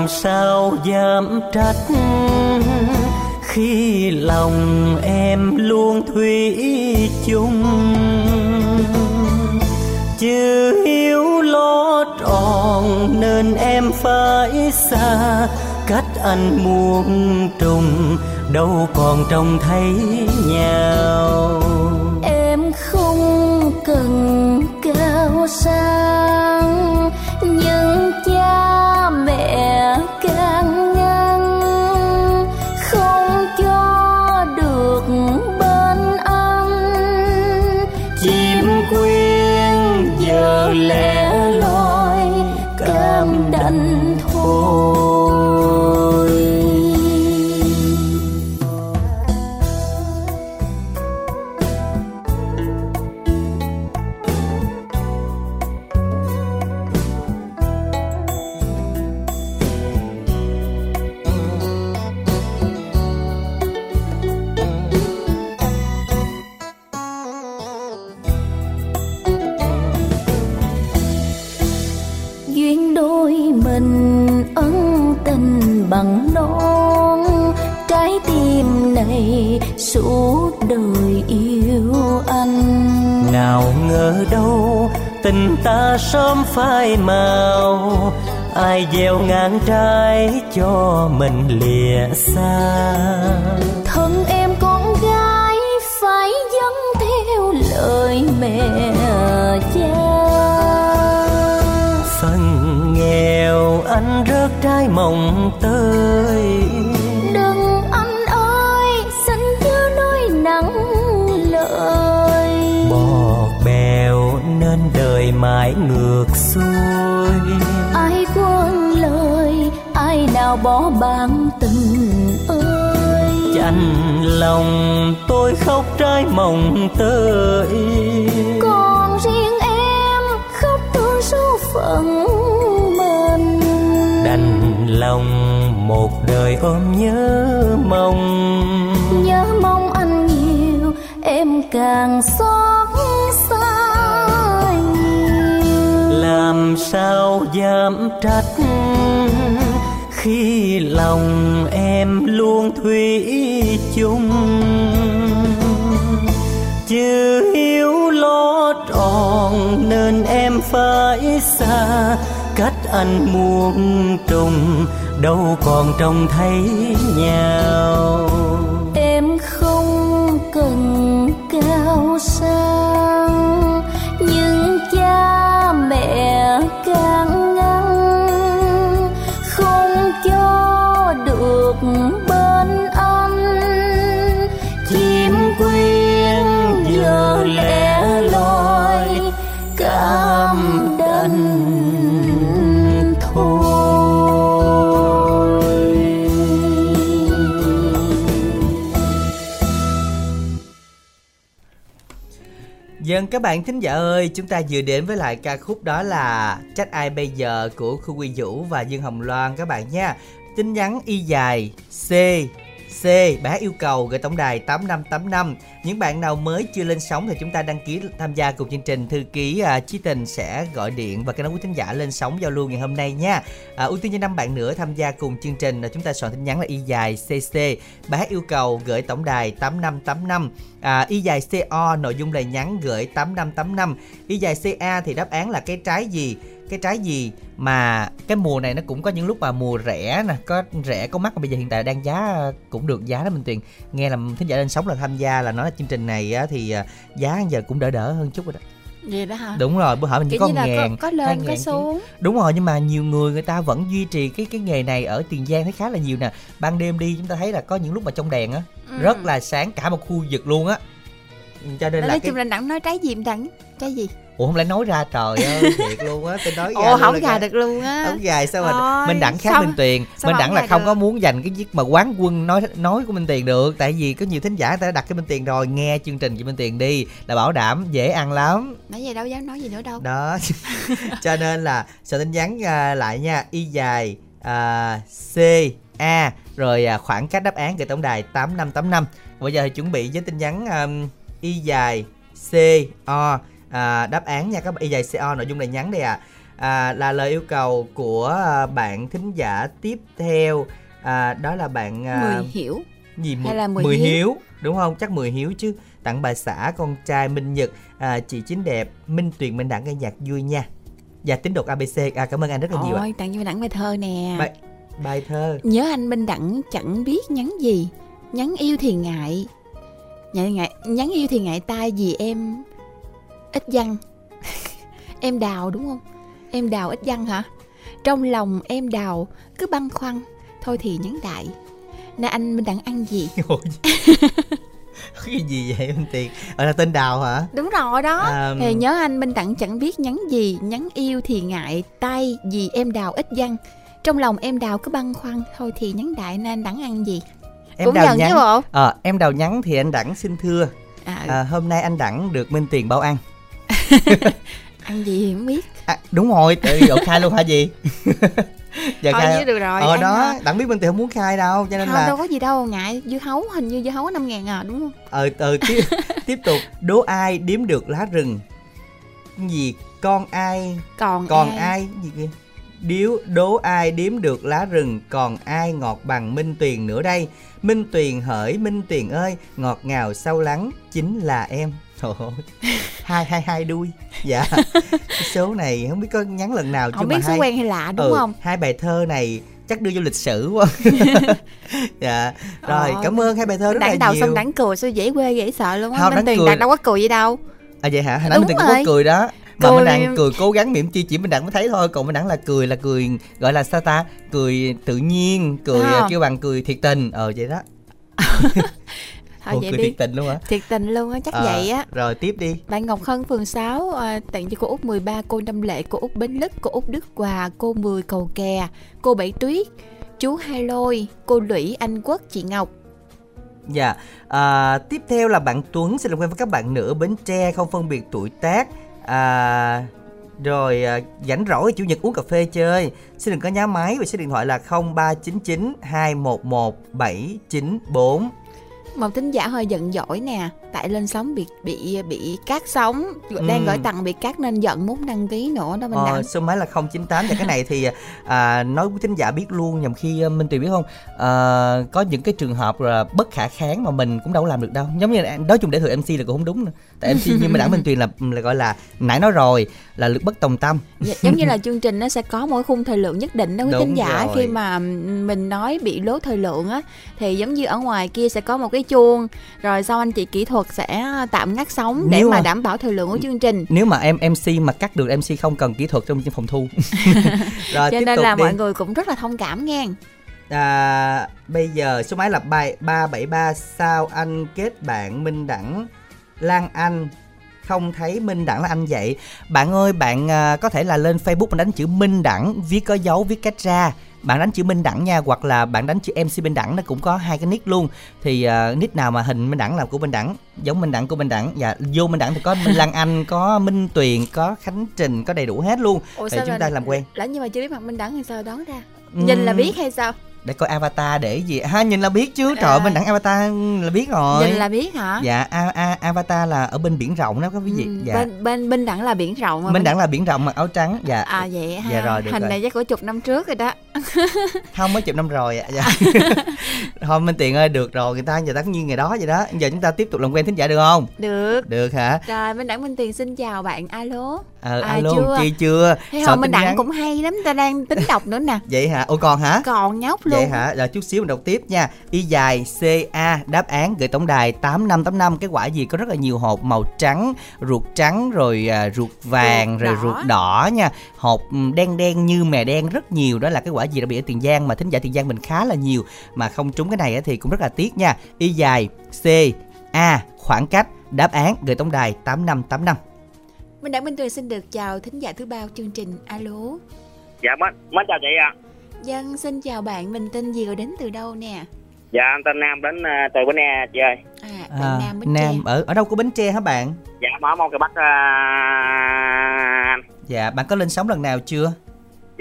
làm sao dám trách? Khi lòng em luôn thủy chung chưa hiếu lo tròn nên em phải xa. Cách anh muôn trùng, đâu còn trông thấy nhau. Em không cần cao xa. Suốt đời yêu anh. Nào ngờ đâu tình ta sớm phai màu. Ai gieo ngang trái cho mình lìa xa. Thân em con gái phải dâng theo lời mẹ cha. Phần nghèo anh rớt trái mộng tơi mãi ngược xuôi. Ai quên lời ai nào bỏ bạn tình ơi? Chạnh lòng tôi khóc trái mộng tới còn riêng em khóc thương số phận mình. Đành lòng một đời ôm nhớ mong. Nhớ mong anh nhiều em càng xót làm sao dám trách? Khi lòng em luôn thủy chung chưa hiếu lo tròn nên em phải xa. Cách anh muôn trùng, đâu còn trông thấy nhau. Các bạn thính giả ơi, chúng ta vừa đến với lại ca khúc đó là Trách ai bây giờ của Khu Quy Vũ và Dương Hồng Loan các bạn nha. Tin nhắn y dài C C bài yêu cầu gửi tổng đài 8585 những bạn nào mới chưa lên sóng thì chúng ta đăng ký tham gia cùng chương trình thư ký à, chí tình sẽ gọi điện và cái quý thính giả lên sóng giao lưu ngày hôm nay nha. À, ưu tiên cho năm bạn nữa tham gia cùng chương trình là chúng ta soạn tin nhắn là y dài cc bài yêu cầu gửi tổng đài 8585 à, y dài co nội dung lời nhắn gửi 8585 y dài ca thì đáp án là cái trái gì? Cái trái gì mà cái mùa này nó cũng có những lúc mà mùa rẻ nè có rẻ có mắc mà bây giờ hiện tại đang giá cũng được giá đó minh tuyền. Nghe làm thính giả lên sóng là tham gia là nói là chương trình này á, thì à, giá giờ cũng đỡ đỡ hơn chút rồi đó. Vậy đó hả? Đúng rồi bữa hỏi mình chỉ kiểu có là ngàn có, có lên có xuống. Đúng rồi nhưng mà nhiều người người ta vẫn duy trì cái cái nghề này ở tiền giang thấy khá là nhiều nè. Ban đêm đi chúng ta thấy là có những lúc mà trong đèn á Ừ. rất là sáng cả một khu vực luôn á. Cho nên Nói là chung cái là đặng nói trái gì đặng? Trái gì ủa không lẽ nói ra trời ơi thiệt luôn á tôi nói ra ồ luôn không là gà cả- được luôn á. Không dài sao mà Ôi, minh đẳng khác minh tuyền. mà đẳng không là không được? có muốn giành cái chiếc mà quán quân nói nói của minh tuyền được. Tại vì có nhiều thính giả người ta đã đặt cái minh tuyền rồi nghe chương trình của minh tuyền đi là bảo đảm dễ ăn lắm. Nói gì đâu dám nói gì nữa đâu. Đó. Cho nên là soạn tin nhắn à, lại nha y dài à, c a rồi à, khoảng cách đáp án gửi tổng đài 8585 bây giờ thì chuẩn bị với tin nhắn um, y dài c o à, đáp án nha các bạn y dài co nội dung lời nhắn đây ạ. À. là lời yêu cầu của à, bạn thính giả tiếp theo. À, đó là bạn à, mười hiểu gì Hay là Mười mười Hiếu? hiếu đúng không? Chắc mười hiếu chứ. Tặng bà xã con trai minh nhật. À, chị chính đẹp minh tuyền minh đẳng nghe nhạc vui nha. Và tín đồ abc à, cảm ơn anh rất là nhiều ạ. Ôi tặng cho đặng bài thơ nè. Bài, bài thơ. Nhớ anh minh đẳng chẳng biết nhắn gì. Nhắn yêu thì ngại. Ngại, nhắn yêu thì ngại tai vì em ít văn. Em đào đúng không? Em đào ít văn hả? Trong lòng em đào cứ băn khoăn. Thôi thì nhắn đại. Nay anh minh đẳng ăn gì? Cái gì vậy minh tiền? Ở là tên đào hả? Đúng rồi đó. À, thì nhớ anh minh đẳng chẳng biết nhắn gì nhắn yêu thì ngại tay vì em đào ít văn. Trong lòng em đào cứ băn khoăn. Thôi thì nhắn đại nên anh đẳng ăn gì? Em cũng đào nhận chứ nhắn. bộ. Ờ em đào nhắn thì anh đẳng xin thưa. À, à, hôm nay anh đẳng được minh tiền bao ăn ăn gì không biết. À, đúng rồi tự độ khai luôn hả gì giờ thôi khai với được rồi ờ đó đặng biết minh tiền không muốn khai đâu cho nên không là đâu có gì đâu ngại dưa hấu hình như dưa hấu năm ngàn à đúng không? Ờ ờ tiếp tiếp tục đố ai đếm được lá rừng? Gì? Con ai? Còn còn ai? Cái gì kia? Điếu đố ai đếm được lá rừng? Còn ai ngọt bằng minh tuyền nữa đây? Minh tuyền hỡi minh tuyền ơi ngọt ngào sâu lắng chính là em Trời ơi. hai hai hai đuôi. Dạ. Cái số này không biết có nhắn lần nào không mà biết số hai quen hay lạ đúng ừ, không? hai bài thơ này chắc đưa vô lịch sử quá. Dạ. Rồi Ờ, cảm ơn hai bài thơ rất là đầu nhiều. xong đặng cười sao dễ quê dễ sợ luôn á. Không, minh tuyền cười- đặng đâu có cười gì đâu. À vậy hả? Hồi nãy Đúng mình từng có cười đó. Mà Cười- mình đang cười cố gắng mỉm chi chỉ mình đặng mới thấy thôi. Còn mình đặng là cười là cười gọi là sao ta? Cười tự nhiên cười không? kêu bằng cười thiệt tình. Ờ vậy đó Thôi Ồ, vậy đi. thiệt tình luôn hả Thiệt tình luôn á, chắc Ờ, vậy á. rồi tiếp đi Bạn Ngọc Hân phường 6 à, tặng cho cô Út 13, cô Năm Lệ, cô Út Bến Lức, cô Út Đức Hòa, cô Mười Cầu Kè, cô Bảy Tuyết, chú Hai Lôi, cô Lũy Anh Quốc, chị Ngọc. Dạ, à, tiếp theo là bạn Tuấn xin làm quen với các bạn nữa Bến Tre không phân biệt tuổi tác. À, rồi à, rảnh rỗi chủ nhật uống cà phê chơi. Xin đừng có nhá máy và số điện thoại là 0399 211 794. Một thính giả hơi giận dỗi nè, tại lên sóng bị bị bị cắt sóng, đang Ừ. gửi tặng bị cắt nên giận muốn đăng ký nữa đó mình Ờ, đăng. số máy là 098 và cái này thì à, nói với thính giả biết luôn nhằm khi à, Minh Tùy biết không à, có những cái trường hợp là bất khả kháng mà mình cũng đâu làm được đâu giống như nói chung để thừa MC là cũng không đúng nữa tại MC nhưng mà đảng Minh Tuyền là là gọi là nãy nói rồi là lực bất tòng tâm Dạ, giống như là chương trình nó sẽ có một khung thời lượng nhất định đó quý thính giả rồi. khi mà mình nói bị lố thời lượng á thì giống như ở ngoài kia sẽ có một cái chuông rồi sau anh chị kỹ thuật sẽ tạm ngắt sóng để Nếu mà mà- đảm bảo thời lượng của chương trình. nếu mà em MC mà cắt được MC không cần kỹ thuật trong phòng thu. Rồi cho nên là đi. mọi người cũng rất là thông cảm nghe. À, bây giờ số máy là ba ba bảy ba sao anh kết bạn Minh Đẳng Lan Anh. Không thấy Minh Đẳng là anh vậy. Bạn ơi bạn à, có thể là lên Facebook bạn đánh chữ Minh Đẳng viết có dấu viết cách ra bạn đánh chữ Minh Đẳng nha hoặc là bạn đánh chữ MC Minh Đẳng nó cũng có hai cái nick luôn. Thì uh, nick nào mà hình Minh Đẳng là của Minh Đẳng giống Minh Đẳng của Minh Đẳng và vô Minh Đẳng thì có Minh Lan Anh có Minh Tuyền có Khánh Trình có đầy đủ hết luôn. Thì chúng ta làm quen. lỡ nhưng mà chưa biết mặt minh đẳng thì sao đoán ra? Nhìn là Ừm, biết hay sao để coi avatar để gì? Ha nhìn là biết chứ. Trời ơi, À. Minh Đẳng avatar là biết rồi. Nhìn là biết hả? Dạ a, a, avatar là ở bên biển rộng đó có quý vị. Ừ, dạ. bên bên minh đẳng là biển rộng mà Minh Đẳng là biển rộng mặc áo trắng. Dạ. À vậy ha. Dạ rồi, được hình rồi. này chắc của chục năm trước rồi đó. Không mấy chục năm rồi ạ dạ. thôi Minh Tiền ơi được rồi. Người ta giờ tất nhiên ngày đó vậy đó. Giờ chúng ta tiếp tục làm quen thính giả được không? Được. Được hả? Rồi minh đẳng minh tiền xin chào bạn. Alo. Ờ À, alo chưa. chi chưa? Thấy không? Minh đẳng cũng hay lắm ta đang tính đọc nữa nè. Vậy hả? Ôi còn hả? Còn nhóc luôn Vậy hả? Rồi chút xíu mình đọc tiếp nha. Y dài CA đáp án gửi tổng đài 8585 cái quả gì có rất là nhiều hộp màu trắng, ruột trắng rồi à, ruột vàng Ruột rồi đỏ. ruột đỏ nha. Hộp đen đen như mè đen rất nhiều đó là cái quả gì đặc biệt ở Tiền Giang mà thính giả Tiền Giang mình khá là nhiều mà không trúng cái này á thì cũng rất là tiếc nha. Y dài CA khoảng cách đáp án gửi tổng đài 8585. minh đẳng minh tuyền xin được chào thính giả thứ ba chương trình alo dạ mến mến chào chị ạ dân xin chào bạn. Mình tên gì rồi đến từ đâu nè? Dạ anh tên nam đến ờ, từ bến e chị ơi. À bạn nam bến Nam tre. ở ở đâu của Bến Tre hả bạn? dạ mở mong cái bắt ờ, anh. Dạ, bạn có lên sóng lần nào chưa?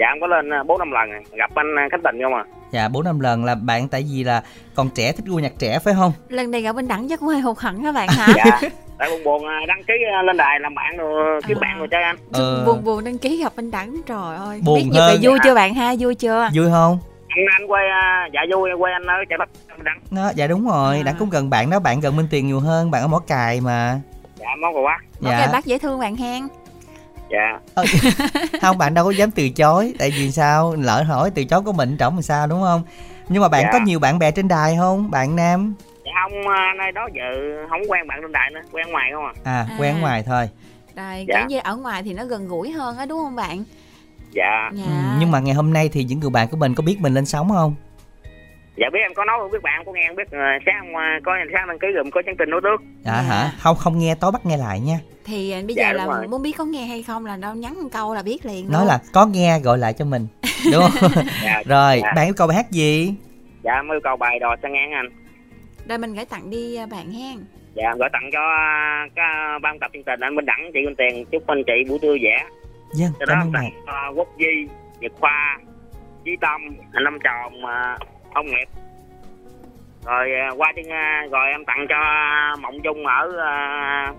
Dạ em có lên ờ, bốn năm lần rồi. gặp anh ờ, khánh tình không à Dạ bốn năm lần là bạn tại vì là còn trẻ thích gu nhạc trẻ phải không? lần này gặp minh đẳng chắc cũng hơi hụt hẫng hả bạn hả dạ tại buồn buồn ờ, đăng ký ờ, lên đài làm bạn rồi kiếm À. bạn rồi chơi anh Ờ. buồn buồn đăng ký gặp minh đẳng trời ơi Buồn biết nhiều về vui chưa bạn ha vui chưa Vui không? anh anh quê ờ, dạ vui quê anh ở chợ bắc đăng Nó, dạ đúng rồi, À. đã cũng gần bạn đó, bạn gần Minh Tiền nhiều hơn, bạn ở Mỏ Cài mà. dạ món quà bác Dạ. bác dễ thương bạn hen dạ Ờ, không bạn đâu có dám từ chối, tại vì sao? Lỡ hỏi từ chối của mình trọng làm sao đúng không? Nhưng mà bạn Dạ. có nhiều bạn bè trên đài không? Bạn nam? dạ không ờ, anh ơi đó giờ không quen bạn lên đài nữa quen ngoài không à À, À. quen ngoài thôi. rồi Dạ. kiểu như ở ngoài thì nó gần gũi hơn á đúng không bạn dạ dạ Ừ, nhưng mà ngày hôm nay thì những người bạn của mình có biết mình lên sóng không? Dạ biết em có nói biết bạn có nghe em biết ờ, sáng ờ, có sáng đăng ký gồm có chương trình nối nước Dạ Dạ. hả? Không không nghe tối bắt nghe lại nha. thì à, bây Dạ, giờ là rồi. muốn biết có nghe hay không là đâu nhắn một câu là biết liền Nói là có nghe gọi lại cho mình. Đúng không? dạ Rồi, dạ. bạn yêu cầu bài hát gì? dạ em yêu cầu bài đò sang ngang anh rồi mình gửi tặng đi à, bạn hen dạ em gửi tặng cho các ban tập chương trình anh Minh Đẳng chị Minh Tiền chúc anh chị buổi trưa vẻ Dân, cho đó cảm ơn bạn. tặng Quốc Di Nhật Khoa Chí Tâm anh Lâm Tròn uh, ông Nghiệp. Rồi uh, qua chương uh, rồi em tặng cho Mộng Dung ở uh,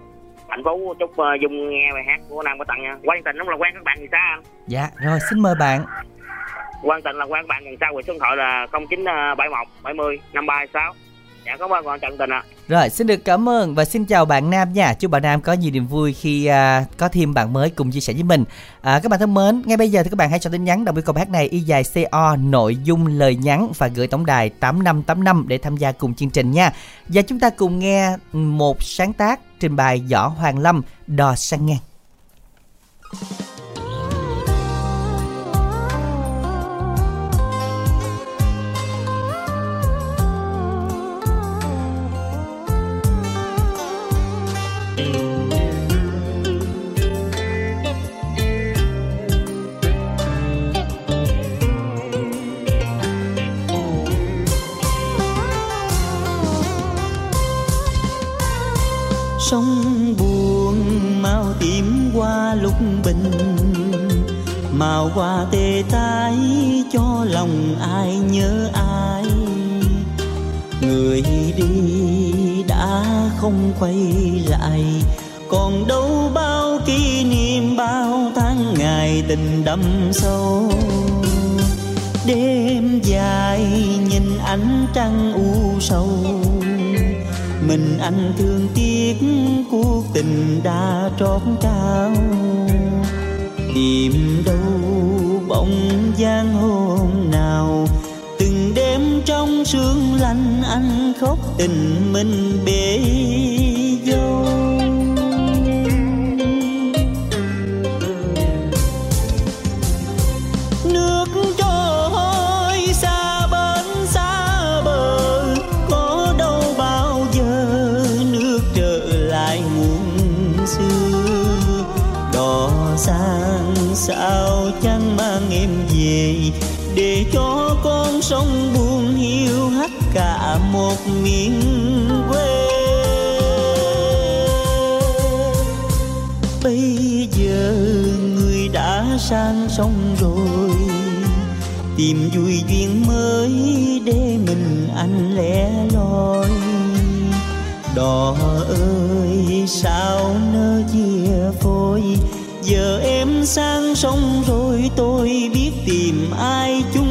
thành phố chúc Dung nghe bài hát của Nam có tặng nha. Quan tình đúng là quen các bạn gì sao? Anh Dạ, rồi xin mời bạn. quan tình là quen các bạn gần sao? Về số điện thoại là 0971 70 5326 dạ cảm ơn bạn trần tình ạ Rồi, xin được cảm ơn và xin chào bạn Nam nha. Chúc bạn Nam có nhiều niềm vui khi à, có thêm bạn mới cùng chia sẻ với mình. À, các bạn thân mến, ngay bây giờ thì các bạn hãy cho tin nhắn đồng với câu hát này y dài CO nội dung lời nhắn và gửi tổng đài 8585 để tham gia cùng chương trình nha. Và chúng ta cùng nghe một sáng tác trình bày Võ Hoàng Lâm Đò sang ngang. Lúc bình. Màu hoa tê tái cho lòng ai nhớ ai? Người đi đã không quay lại. Còn đâu bao kỷ niệm, bao tháng ngày tình đậm sâu? Đêm dài nhìn ánh trăng u sầu mình anh thương tiếc cuộc tình đã trót trao. Tìm đâu bóng dáng hôm nào. Từng đêm trong sương lạnh anh khóc tình mình bể dâu. Sao chẳng mang em về? Để cho con sông buồn hiu hắt cả một miền quê. Bây giờ người đã sang sông rồi, tìm vui duyên mới để mình anh lẻ loi. Đò ơi, sao nỡ chia phôi? Giờ em sang sông rồi tôi biết tìm ai chung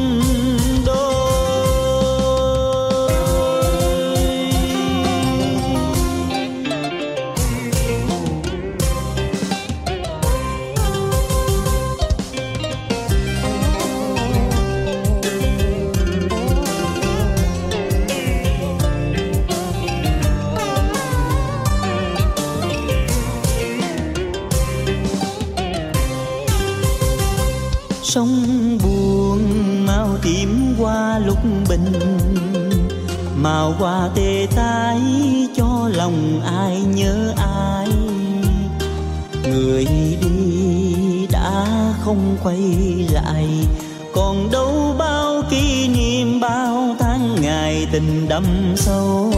không quay lại. Còn đâu bao kỷ niệm, bao tháng ngày tình đậm sâu.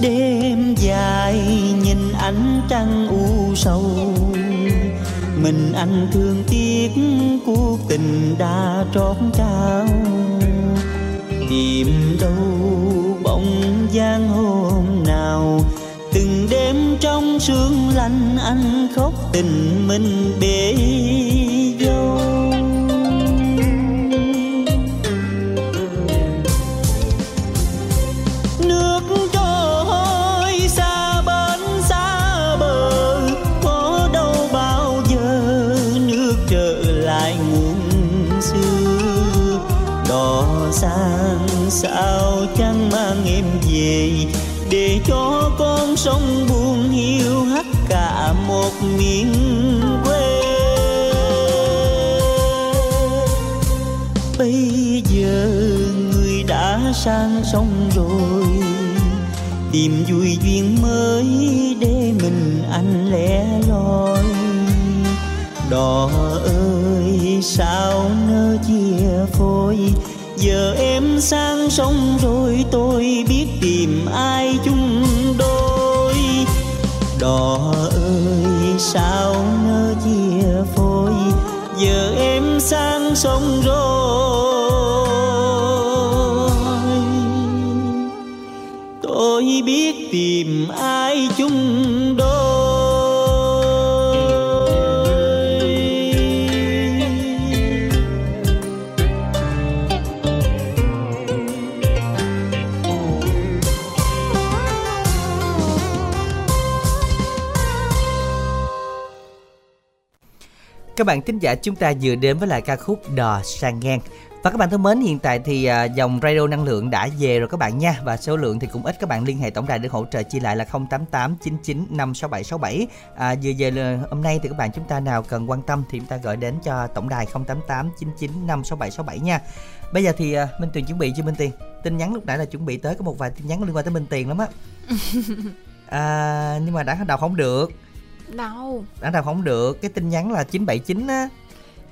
Đêm dài nhìn ánh trăng u sầu. Mình anh thương tiếc, cuộc tình đã trót trao. Tìm đâu bóng dáng hôm nào. Từng đêm trong sương lạnh anh khóc tình mình bể sông buồn hiu hắt cả một miền quê. Bây giờ người đã sang sông rồi, tìm vui duyên mới để mình anh lẻ loi. Đò ơi, sao nỡ chia phôi? Giờ em sang sông rồi, tôi biết tìm ai đò ơi, sao ngỡ chia phôi, giờ em sang sông rồi. Tôi biết tìm ai chung Các bạn thính giả chúng ta vừa đến với lại ca khúc Đò sang ngang. Và các bạn thân mến, hiện tại thì à, dòng radio năng lượng đã về rồi các bạn nha và số lượng thì cũng ít các bạn liên hệ tổng đài để hỗ trợ chi lại là 088 99 56767. À, vừa về hôm nay thì các bạn chúng ta nào cần quan tâm thì chúng ta gọi đến cho tổng đài 088 99 56767 nha. Bây giờ thì à, Minh Tuyền chuẩn bị chưa Minh Tiền? Tin nhắn lúc nãy là chuẩn bị tới có một vài tin nhắn liên quan tới Minh Tiền lắm á. À, nhưng mà đã đọc không được đâu? Đã đọc không được. Cái tin nhắn là 979 á.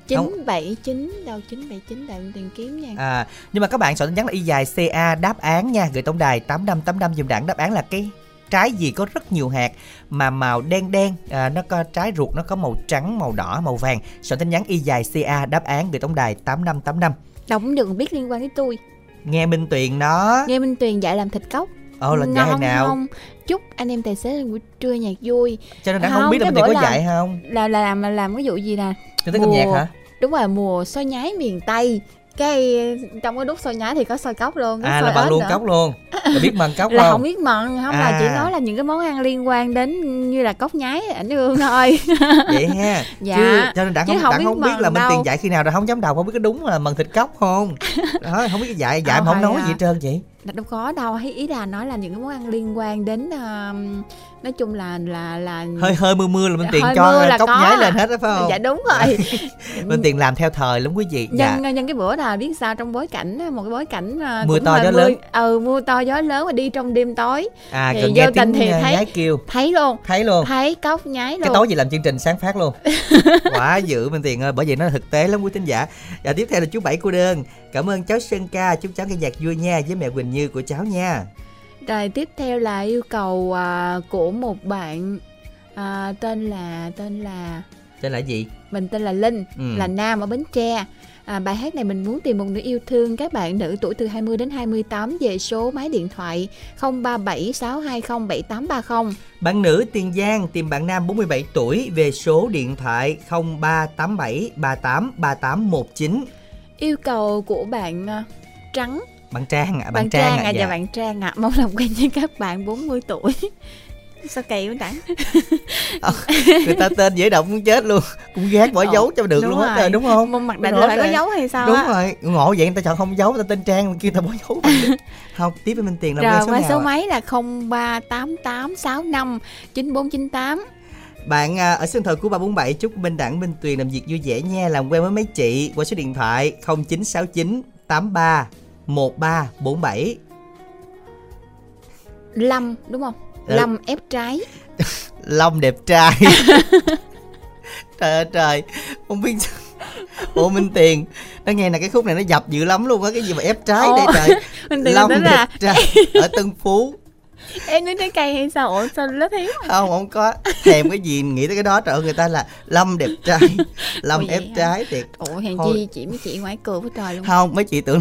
979 đâu 979 để mình tìm kiếm nha. À nhưng mà các bạn soạn tin nhắn là y dài ca đáp án nha. Gửi tổng đài 8585 dùm đảng đáp án là cái trái gì có rất nhiều hạt mà màu đen đen. À, nó có trái ruột nó có màu trắng màu đỏ màu vàng. Soạn tin nhắn y dài ca đáp án gửi tổng đài tám năm tám năm. Đọc cũng được biết liên quan đến tôi. Nghe minh tuyền nó nghe minh tuyền dạy làm thịt cốc ồ là dạy Ngon nào? không? Chúc anh em tài xế buổi trưa nhạc vui. Cho nên đã không, Không, biết là bữa có làm- dạy không? là là làm là làm cái vụ gì nè? Tôi thích âm nhạc Mùa- hả? Đúng rồi mùa xôi nhái miền tây cái trong cái đút xôi nhái thì có xôi cốc luôn à là bạn ếch luôn nữa. cốc luôn là biết mần cốc là không không biết mận không là chỉ À. nói là những cái món ăn liên quan đến như là cốc nhái ảnh hương thôi vậy ha Dạ. chứ cho nên đã không, không đã biết không biết mần là minh đâu. tuyền dạy khi nào rồi không dám đầu không biết có đúng là mần thịt cốc không đó không biết dạy dạy Ờ, mà không nói à. gì hết trơn vậy đâu có đâu ý là nói là những cái món ăn liên quan đến um, nói chung là là là hơi hơi mưa mưa là minh tuyền Hơi cho là cốc à. lên hết đó phải không? Dạ đúng rồi. Minh tuyền làm theo thời lắm quý vị. Dạ. Nhân nhân cái bữa là biết sao trong bối cảnh một cái bối cảnh uh, Mưa to gió mưa- lớn. ừ mưa to gió lớn và đi trong đêm tối. À thì vô tình thì uh, thấy- nhái kêu. thấy luôn. Thấy luôn. Thấy cốc nhái luôn. cái tối gì làm chương trình sáng phát luôn. Quá dữ minh tiền ơi bởi vì nó thực tế lắm quý thính giả. Và tiếp theo là chú bảy cô đơn. Cảm ơn cháu sơn ca chúc cháu nghe nhạc vui nha với mẹ quỳnh như của cháu nha Rồi tiếp theo là yêu cầu à, của một bạn à, tên là tên là tên là gì mình tên là Linh, Ừ. là nam ở Bến Tre. À, bài hát này mình muốn tìm một nữ yêu thương các bạn nữ tuổi từ 20 đến 28 về số máy điện thoại 0376207830. Bạn nữ Tiền Giang tìm bạn nam 47 tuổi về số điện thoại 0387 38 3819. Yêu cầu của bạn à, Trắng, Bạn Trang ạ, à, bạn, Trang, à, dạ bạn Trang ạ, mong làm quen với các bạn 40 tuổi. Sao kỳ quá Trắng? Người ta tên dễ động muốn chết luôn, cũng ghét bỏ Ồ, dấu cho được luôn hết rồi. đúng không? Mặc Đúng định là phải có dấu hay sao Đúng á? rồi, ngộ vậy người ta chọn không dấu, người ta tên Trang kia ta bỏ dấu. không, tiếp với Minh Tiền là Rồi số qua nào số ạ? máy là 0388659498. Bạn à, ở sân thờ của 347 chúc Minh Đẳng Minh Tuyền làm việc vui vẻ nha, làm quen với mấy chị qua số điện thoại 0969 83 1347. Lâm đúng không? Ừ. Lâm ép trái. Long đẹp trai Trời ơi trời Không biết Ủa Minh Tiền Nó nghe là cái khúc này nó dập dữ lắm luôn á Cái gì mà ép trái Ồ, đây trời tưởng Long tính đẹp là trai Ở Tân Phú em nói trái cây hay sao? Ủa sao lớp thiếu? Không không có. Thèm cái gì nghĩ tới cái đó Trời ơi người ta là Lâm đẹp trai. Lâm ép trái thiệt. Ủa hèn chi chị mấy chị ngoại cười với trời luôn. Không mấy chị tưởng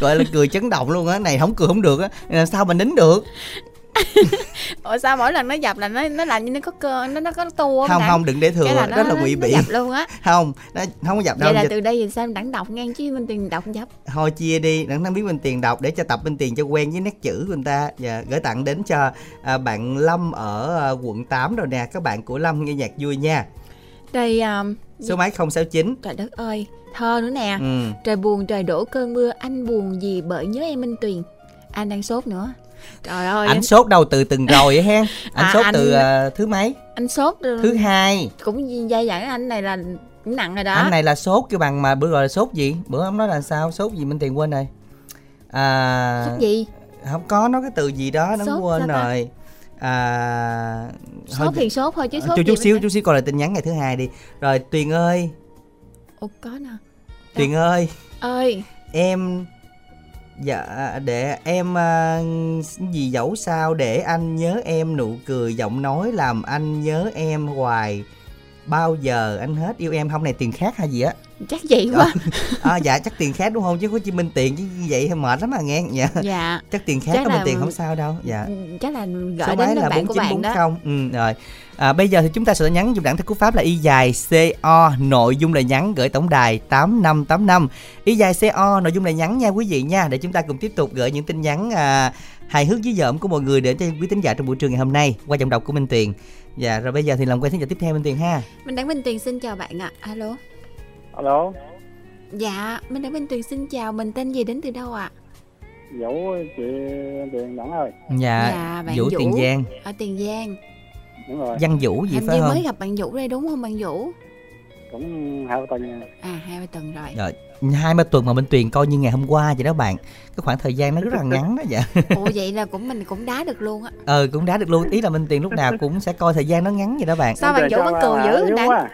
Gọi là cười chấn động luôn á. Này không cười không được á. Sao mà nín được Ủa sao mỗi lần nó dập là nó nó làm như nó có cơ nó nó có tua Không không đừng để thừa Cái là nó, là ngụy nó biện dập luôn á. Không nó không có dập đâu Vậy là Giờ- từ đây thì sao đẳng đọc ngang chứ mình tiền đọc dập. thôi chia đi đặng năng biết bên tiền đọc để cho tập bên tiền cho quen với nét chữ của người ta và gửi tặng đến cho à, bạn Lâm ở à, quận 8 rồi nè các bạn của Lâm nghe nhạc vui nha Đây um, số máy 069 trời đất ơi, thơ nữa nè. ừ. Trời buồn trời đổ cơn mưa, anh buồn gì bởi nhớ em Minh Tuyền. Anh đang sốt nữa. Trời ơi, ảnh anh, sốt đâu từ từng rồi hen? Ảnh À, sốt anh- từ à, thứ mấy? anh sốt thứ hai. cũng dai dẳng anh này là cũng nặng rồi đó. anh này là sốt kêu bằng mà bữa rồi là sốt gì? Bữa ông nói là sao? Sốt gì bên tiền quên rồi. À Sốt gì? không có nói cái từ gì đó nó Sốt quên sao ta? rồi. À thôi, Sốt thì sốt thôi chứ sốt chút chút xíu chút xíu coi lại tin nhắn ngày thứ hai đi. Rồi tuyền ơi. Ủa có nè. tuyền ơi. Ơi, em dạ để em ờ, gì dẫu sao để anh nhớ em nụ cười giọng nói làm anh nhớ em hoài. Bao giờ anh hết yêu em? Không, này tiền khác hay gì á? Chắc vậy quá. à, dạ chắc tiền khác đúng không? Chứ có Chí Minh tiền chứ vậy thì mệt lắm mà nghe. Dạ. Dạ. chắc tiền khác Chắc có mình là- tiền không sao đâu. Dạ. Chắc là số gửi máy đến là bạn của bạn đó. 4940 ừ, rồi. À, bây giờ thì chúng ta sẽ nhắn dùng đẳng thức cú pháp là y dài co nội dung lời nhắn gửi tổng đài 8585 y dài co nội dung lời nhắn nha quý vị nha. Để chúng ta cùng tiếp tục gửi những tin nhắn à, hài hước dí dỏm của mọi người đến cho quý thính giả trong buổi trưa ngày hôm nay qua giọng đọc của Minh Tuyền dạ rồi bây giờ thì làm quen thính giả tiếp theo Minh Tuyền ha. Minh Đăng Minh Tuyền xin chào bạn ạ. Alo. Alo Dạ, Minh Đăng Minh Tuyền xin chào. Mình tên gì đến từ đâu ạ? vũ chị tiền đẳng ơi dạ, Dạ, bạn Vũ Vũ. Tiền Giang Ở Tiền Giang. đúng rồi Văn Vũ gì Hình phải như không mới gặp bạn Vũ đây đúng không bạn Vũ? cũng hai tuần À, hai ba tuần rồi. rồi hai ba tuần mà Minh Tuyền coi như ngày hôm qua vậy đó bạn. Cái khoảng thời gian nó rất là ngắn đó dạ Ủa vậy là cũng mình cũng đá được luôn á. ờ cũng đá được luôn. Ý là Minh Tuyền lúc nào cũng sẽ coi thời gian nó ngắn vậy đó bạn. Sao bạn Vũ vẫn cười dữ Đăng? quá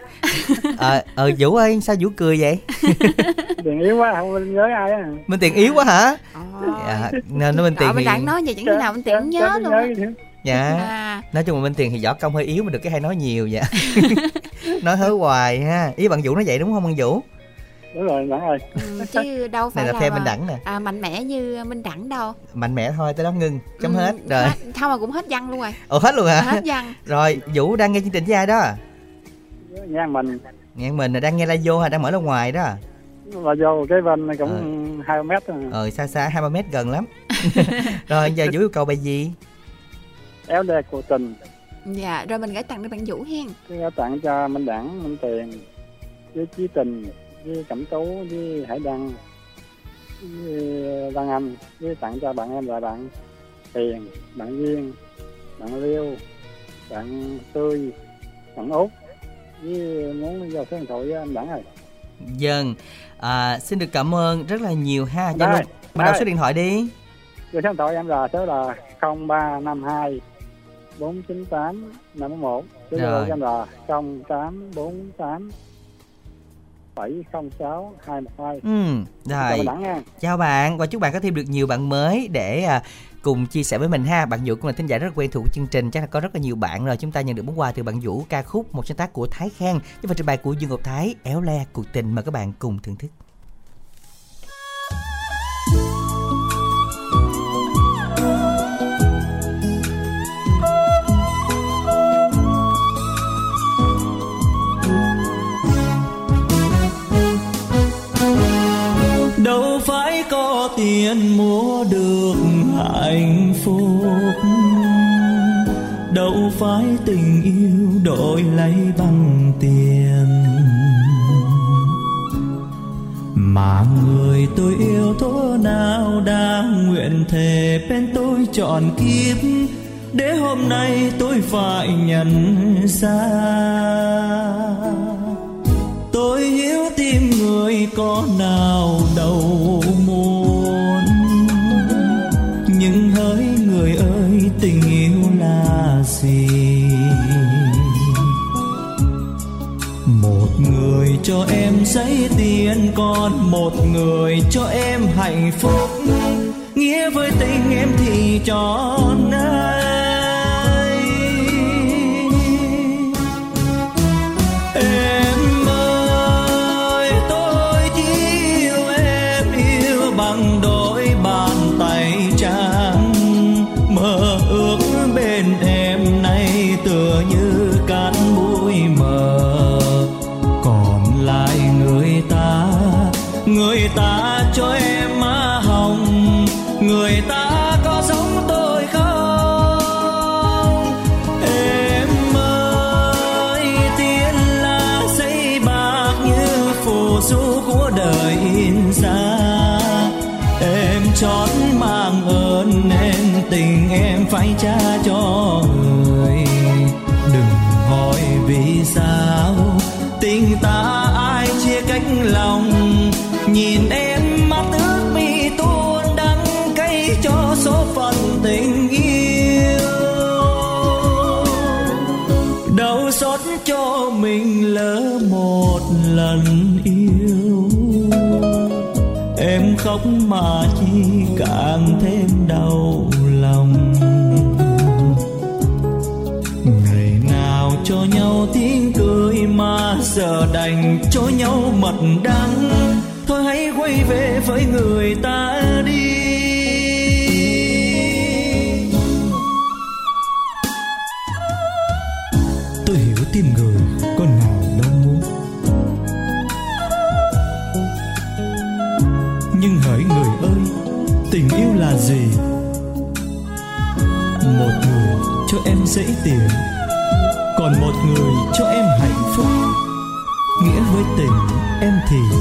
ờ ờ Vũ ơi sao Vũ cười vậy? Tiền yếu quá không nhớ ai á. Minh Tiền yếu quá hả? Dạ nên nó Minh mình thì đang nói vậy chẳng khi nào mình tiện nhớ luôn dạ. À. Nói chung là minh tiền thì võ công hơi yếu mà được cái hay nói nhiều dạ nói hớ hoài ha. Ý bạn vũ nói vậy đúng không bạn vũ đúng rồi đẳng ơi. Ừ, chứ đâu phải này là là phe minh đẳng nè. À, mạnh mẽ như minh đẳng đâu. Mạnh mẽ thôi tới đó ngưng chấm Ừ, hết rồi không mà cũng hết văn luôn rồi. Ồ hết luôn hả? Hết văn. Rồi vũ đang nghe chương trình với ai đó? Nha mình. Nghe mình là đang nghe radio hay đang mở ra ngoài đó. Là vô cái bên này cũng hai mét thôi. ờ xa xa hai ba mét gần lắm. Rồi giờ vũ yêu cầu bài gì? Éo đe của tình. Dạ rồi mình gửi tặng cho bạn vũ hen. Cái tặng cho minh đẳng minh tiền với chí tình với cẩm tú với hải đăng với đăng anh với tặng cho bạn em là bạn tiền bạn duyên bạn liêu bạn tươi bạn út với muốn vào số điện thoại với anh đẳng rồi Dân, à, xin được cảm ơn rất là nhiều ha. Đây, Zalo, bắt đầu số điện thoại đi. số điện thoại em là số là 0352 498 51 số Rồi. Zalo em là 0848 706 212 Ừ, rồi. Chào bạn và chúc bạn có thêm được nhiều bạn mới để à, cùng chia sẻ với mình ha. Bạn Vũ cũng là thính giả rất là quen thuộc của chương trình, chắc là có rất là nhiều bạn rồi. Chúng ta nhận được món quà từ bạn Vũ ca khúc một sáng tác của Thái Khang với phần trình bày của Dương Ngọc Thái, Éo le cuộc tình mời các bạn cùng thưởng thức. Có tiền mua được hạnh phúc. Đâu phải tình yêu đổi lấy bằng tiền. Mà người tôi yêu thố nào đang nguyện thề bên tôi chọn kiếp. Để hôm nay tôi phải nhận ra. Tôi hiểu tim người có nào đâu muốn cho em giấy tiền, còn một người cho em hạnh phúc. Nghĩa với tình em thì trọn ai em phải trả cho người. Đừng hỏi vì sao, tình ta ai chia cách lòng. Nhìn em mắt ước mi tuôn đắng cay cho số phận tình yêu. Đau xót cho mình lỡ một lần yêu. Em khóc mà cho nhau mật đắng. Thôi hãy quay về với người ta đi. Tôi hiểu tim người con nào đâu muốn. Nhưng hỡi người ơi, tình yêu là gì? Một người cho em dễ tiền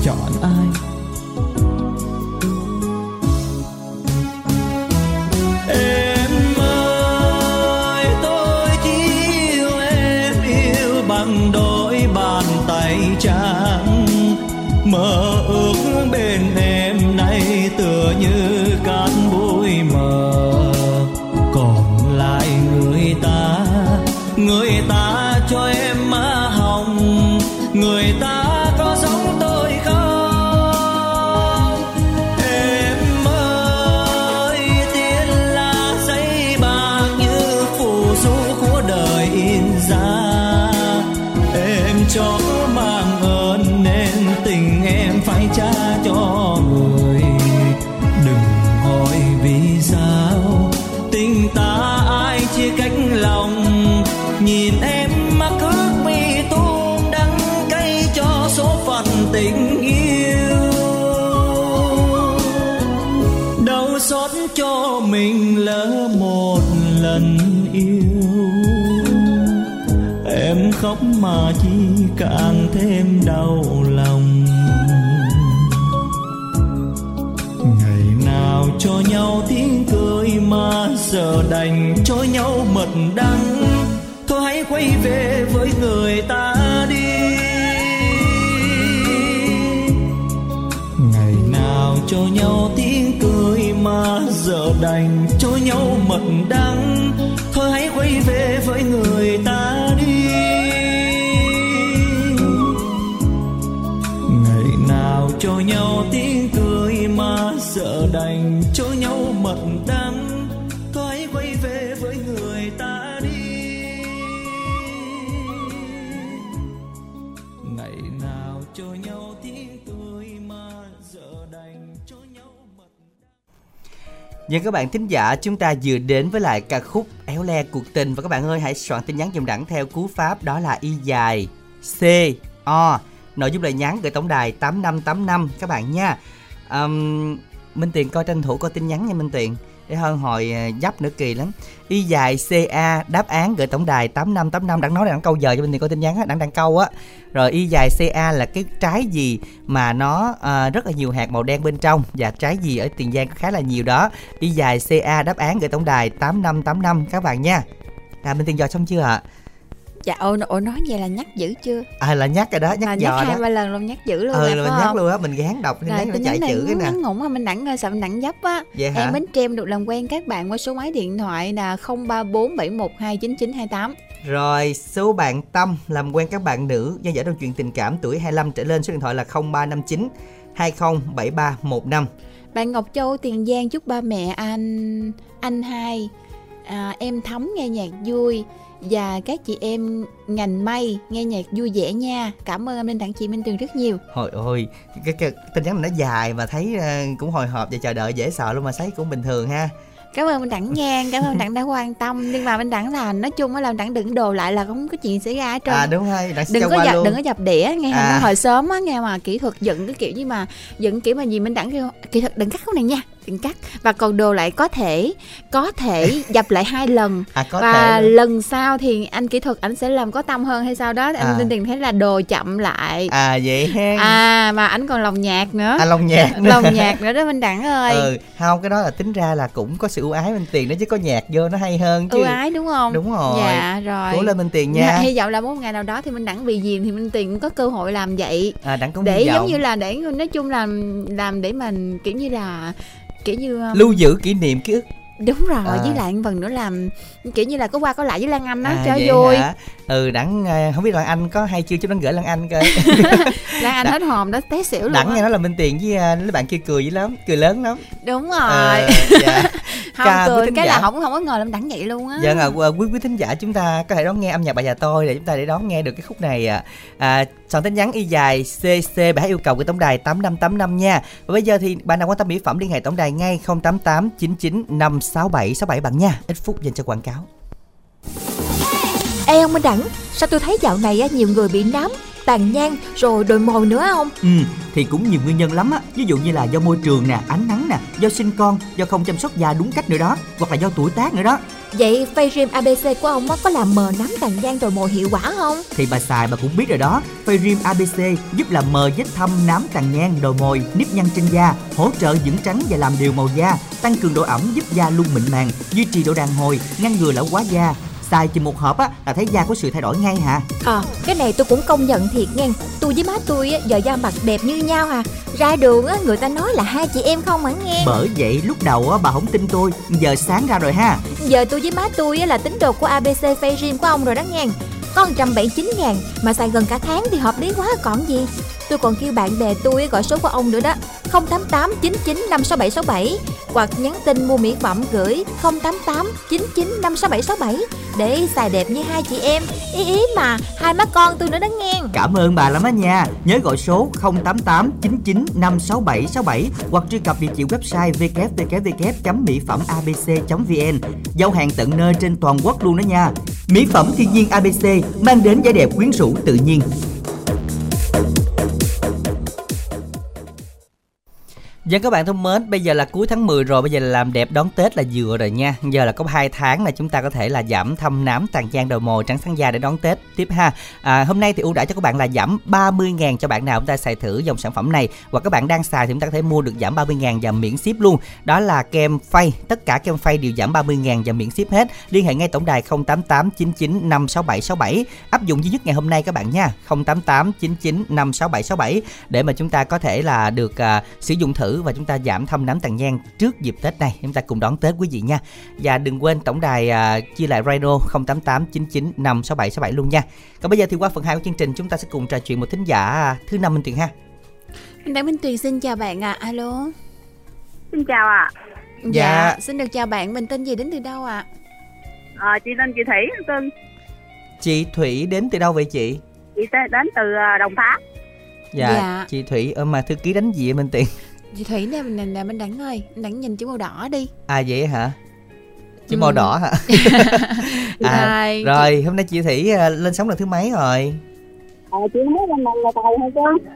em thì hoa chi chỉ càng thêm đau lòng. Ngày nào cho nhau tiếng cười mà giờ đành cho nhau mật đắng. Thôi hãy quay về với người ta đi. Ngày nào cho nhau tiếng cười mà giờ đành cho nhau mật đắng. Thôi hãy quay về với người ta Và các bạn thính giả, chúng ta vừa đến với lại ca khúc Éo le cuộc tình và các bạn ơi hãy soạn tin nhắn dùm đẳng theo cú pháp đó là y dài C O. Nội dung lời nhắn gửi tổng đài 8585 các bạn nha. Um, Minh Tiền coi tranh thủ coi tin nhắn nha Minh Tiền để hơn hồi ờ, dấp nữa kỳ lắm. Y dài ca đáp án gửi tổng đài 8585 đang nói đang câu giờ cho mình thì coi tin nhắn á đang đang câu á. Rồi y dài ca là cái trái gì mà nó ờ, rất là nhiều hạt màu đen bên trong và trái gì ở tiền giang có khá là nhiều đó. Y dài ca đáp án gửi tổng đài 8585 các bạn nha. À mình Tiền giờ xong chưa ạ? Dạ ồ, ồ nói vậy là nhắc dữ chưa? à là nhắc rồi đó nhắc dò nhắc hai ba lần luôn nhắc dữ luôn ừ là nhắc không? luôn á mình gán đọc Rồi nhắn nó chạy chữ cái nè mà mình đặng ờ, sợ mình đặng dấp á vậy hả Em Bến Tre em được làm quen các bạn qua số máy điện thoại là 0347129928 Rồi số bạn Tâm làm quen các bạn nữ do giải trong chuyện tình cảm tuổi 25 trở lên số điện thoại là 0359 207315. Bạn Ngọc Châu Tiền Giang chúc ba mẹ anh anh hai à, em thấm nghe nhạc vui và các chị em ngành may nghe nhạc vui vẻ nha. Cảm ơn anh Minh Đặng chị Minh Tường rất nhiều. Hồi ôi, cái, cái, tin nhắn này nó dài mà thấy ờ, cũng hồi hộp và chờ đợi dễ sợ luôn mà thấy cũng bình thường ha. Cảm ơn Minh Đặng nha, cảm ơn Đặng đã quan tâm nhưng mà Minh Đặng là nói chung á là Đặng đừng đồ lại là không có chuyện xảy ra hết trơn. À đúng rồi, đã đừng có dập luôn. đừng có dập đĩa nghe À. hồi sớm á nghe mà kỹ thuật dựng cái kiểu như mà dựng kiểu mà gì Minh Đặng kêu kỹ thuật đừng cắt khúc này nha đừng cắt và còn đồ lại có thể có thể dập lại hai lần À có và thể luôn. lần sau thì anh kỹ thuật anh sẽ làm có tâm hơn hay sao đó À. anh tin tiền thấy là đồ chậm lại À vậy ha. à mà anh còn lòng nhạc nữa À lòng nhạc nữa. lòng nhạc nữa đó Minh Đặng ơi Ừ, không cái đó là tính ra là cũng có sự ưu ái bên tiền đó chứ có nhạc vô nó hay hơn chứ. ưu ái đúng không Đúng rồi. dạ rồi Cố lên bên tiền nha. hy vọng là một ngày nào đó thì Minh Đặng vì gì thì Minh Tiền cũng có cơ hội làm vậy À đặng cũng để giống như là để nói chung là làm để mình kiểu như là kiểu như um, lưu giữ kỷ niệm ký ức đúng rồi À. với lại một phần nữa làm kiểu như là có qua có lại với Lan Anh á à, cho vui hả? ừ đặng ờ, không biết lan anh có hay chưa chứ đặng gửi lan anh coi Lan Anh hết hồn đó té xỉu luôn đặng á. nghe nói là minh tiền với ờ, mấy bạn kia cười dữ lắm cười lớn lắm đúng rồi Ờ, dạ. Không ca quý cười thính cái giả. là không không có ngờ làm đẳng vậy luôn á Dạ, à, quý quý thính giả chúng ta có thể đón nghe âm nhạc bà già tôi để chúng ta để đón nghe được cái khúc này ạ. À, soạn tin nhắn y dài CC bài hát yêu cầu của tổng đài 8585 nha. Và bây giờ thì bạn nào quan tâm mỹ phẩm liên hệ tổng đài ngay 088 99 567 67 bạn nha. Ít phút dành cho quảng cáo. Ê ông Minh Đẳng, sao tôi thấy dạo này á, nhiều người bị nám, tàn nhang rồi đồi mồi nữa không? Ừ, thì cũng nhiều nguyên nhân lắm á Ví dụ như là do môi trường nè, ánh nắng nè Do sinh con, do không chăm sóc da đúng cách nữa đó Hoặc là do tuổi tác nữa đó Vậy Face Cream ABC của ông có làm mờ nám tàn nhang đồi mồi hiệu quả không? Thì bà xài bà cũng biết rồi đó Phayrim ABC giúp làm mờ vết thâm, nám tàn nhang, đồi mồi, nếp nhăn trên da Hỗ trợ dưỡng trắng và làm đều màu da Tăng cường độ ẩm giúp da luôn mịn màng Duy trì độ đàn hồi, ngăn ngừa lão hóa da Xài chừng một hộp á là thấy da có sự thay đổi ngay hả? Ờ, cái này tôi cũng công nhận thiệt nghe. Tôi với má tôi á, giờ da mặt đẹp như nhau à. Ra đường á, người ta nói là hai chị em không hẳn nghe? Bởi vậy lúc đầu á bà không tin tôi Giờ sáng ra rồi ha. Giờ tôi với má tôi á, là tín đồ của ABC Face Cream của ông rồi đó nghe. Có 179 ngàn Mà xài gần cả tháng thì hợp lý quá còn gì Tôi còn kêu bạn bè tôi gọi số của ông nữa đó 088 99 56767 Hoặc nhắn tin mua mỹ phẩm gửi 088 99 56767 Để xài đẹp như hai chị em Ý ý mà, hai má con tôi nữa đó nghe Cảm ơn bà lắm á nha. Nhớ gọi số 088 99 56767 hoặc truy cập địa chỉ website www.mỹ phẩm abc.vn. Giao hàng tận nơi trên toàn quốc luôn đó nha. Mỹ phẩm thiên nhiên ABC mang đến vẻ đẹp quyến rũ tự nhiên. Dân các bạn thân mến, bây giờ là cuối tháng 10 rồi, bây giờ là làm đẹp đón Tết là vừa rồi nha. Giờ là có 2 tháng là chúng ta có thể là giảm thâm nám tàn trang đầu mồi trắng sáng da để đón Tết tiếp ha. À, hôm nay thì ưu đãi cho các bạn là giảm 30.000 cho bạn nào chúng ta xài thử dòng sản phẩm này và các bạn đang xài thì chúng ta có thể mua được giảm 30.000 và miễn ship luôn. Đó là kem phay, tất cả kem phay đều giảm 30.000 và miễn ship hết. Liên hệ ngay tổng đài 088 99 567 67 áp dụng duy nhất ngày hôm nay các bạn nha. 088 99 56767 để mà chúng ta có thể là được à, sử dụng thử và chúng ta giảm thâm nám tàn nhang trước dịp Tết này. Chúng ta cùng đón Tết quý vị nha. Và đừng quên tổng đài à, chia lại radio 088 99 56767 luôn nha. Còn bây giờ thì qua phần 2 của chương trình chúng ta sẽ cùng trò chuyện một thính giả à, thứ năm Minh Tuyền ha. Minh Đặng Minh Tuyền xin chào bạn ạ. Alo. Xin chào ạ. Dạ. Xin được chào bạn. Mình tên gì đến từ đâu ạ? À, chị tên chị Thủy, Cưng. Chị Thủy đến từ đâu vậy chị? Chị đến từ ờ, Đồng Tháp. Dạ, Dạ. chị Thủy ơ mà thư ký đánh gì vậy Minh Tuyền? Chị Thủy nè, mình nè, Minh Đặng ơi. Đặng nhìn chữ màu đỏ đi. À vậy hả? Chữ Ừ. màu đỏ hả? à, Rồi, rồi, hôm nay chị Thủy à, lên sóng lần thứ mấy rồi? À, chị mới lên lần là đầu hay chứ?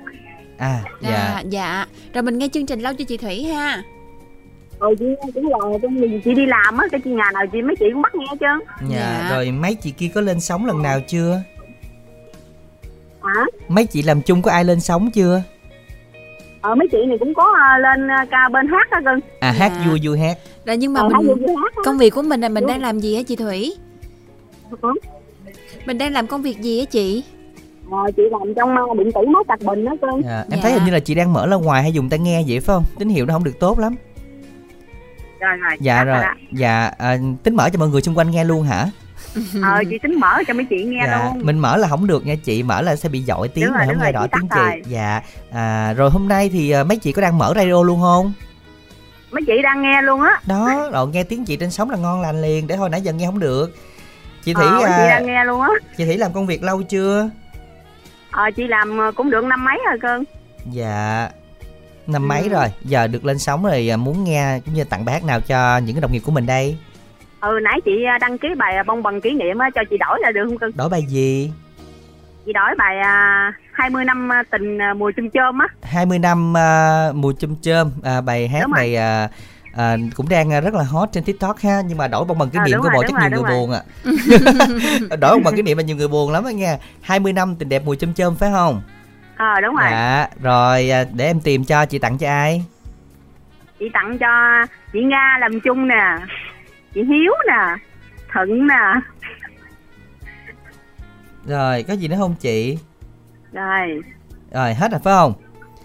À, Dạ. dạ. À, dạ. Rồi mình nghe chương trình lâu cho chị Thủy ha. Ừ, chị cũng là trong mình chị đi làm á, cái chị nhà nào chị mấy chị cũng bắt nghe chứ. Dạ, Dạ. rồi mấy chị kia có lên sóng lần nào chưa? Hả? Mấy chị làm chung có ai lên sóng chưa? Ờ, mấy chị này cũng có ờ, lên ờ, ca bên hát á cưng. À hát Dạ. vui vui hát. Rồi nhưng mà Ờ, hát mình vui vui hát á. công việc của mình là mình đang làm gì hả chị Thủy? Ừ. Mình đang làm công việc gì hả chị? Ờ, chị làm trong điện tử máy sạc bình đó cưng. Dạ. Em Dạ. thấy hình như là chị đang mở ra ngoài hay dùng tai nghe vậy phải không? Tín hiệu nó không được tốt lắm. Rồi rồi. Dạ rồi. đó. Dạ à, tính mở cho mọi người xung quanh nghe luôn hả? Ờ, chị tính mở cho mấy chị nghe dạ. luôn. Mình mở là không được nha chị, mở là sẽ bị dội tiếng Đúng mà rồi, không nghe rồi, rõ tiếng rồi. chị. Dạ. À, rồi hôm nay thì à, mấy chị có đang mở radio luôn không? Mấy chị đang nghe luôn á. Đó, rồi nghe tiếng chị trên sóng là ngon lành liền để thôi nãy giờ nghe không được. Chị Thủy Ờ, mấy chị à, đang nghe luôn á. chị Thủy làm công việc lâu chưa? Ờ, chị làm ờ, cũng được năm mấy rồi cưng. Dạ. Năm mấy Ừ. rồi, giờ được lên sóng rồi à, muốn nghe cũng như tặng hát nào cho những cái đồng nghiệp của mình đây? Ừ, nãy chị ờ, đăng ký bài ờ, bông bằng kỷ niệm á, cho chị đổi là được không cưng? Đổi bài gì? Chị đổi bài à, 20 năm à, tình à, mùa chum chôm á. 20 năm à, mùa chum chôm à, bài hát rồi. này à, à, cũng đang à, rất là hot trên tiktok ha nhưng mà đổi bông bằng kỷ niệm đúng của rồi, bộ chắc nhiều rồi, người đúng buồn ạ đổi bông bằng kỷ niệm là nhiều người buồn lắm á nha 20 năm tình đẹp mùa chum chôm phải không Ờ đúng rồi. dạ rồi à, để em tìm cho chị tặng cho ai Chị tặng cho chị Nga làm chung nè. Chị Hiếu nè. Thuận nè. rồi có gì nữa không chị Rồi, rồi hết rồi phải không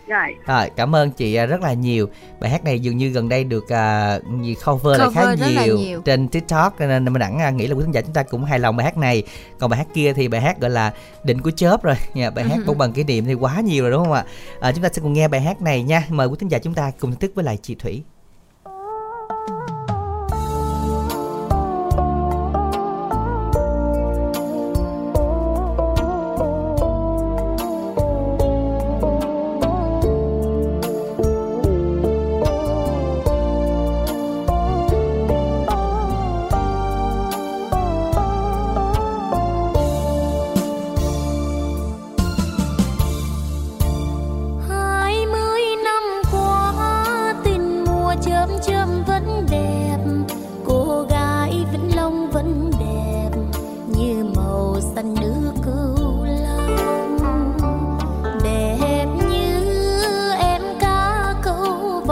rồi. Rồi, cảm ơn chị à, rất là nhiều. Bài hát này dường như gần đây được à, nhiều cover, lại khá Cover rất là nhiều, nhiều. trên TikTok nên mình đẳng à, nghĩ là quý khán giả chúng ta cũng hài lòng bài hát này. Còn bài hát kia thì bài hát gọi là định của chớp rồi. Nha, bài hát bông bằng kỷ niệm thì quá nhiều rồi đúng không ạ? À, chúng ta sẽ cùng nghe bài hát này nha. Mời quý khán giả chúng ta cùng thưởng thức với lại chị Thủy.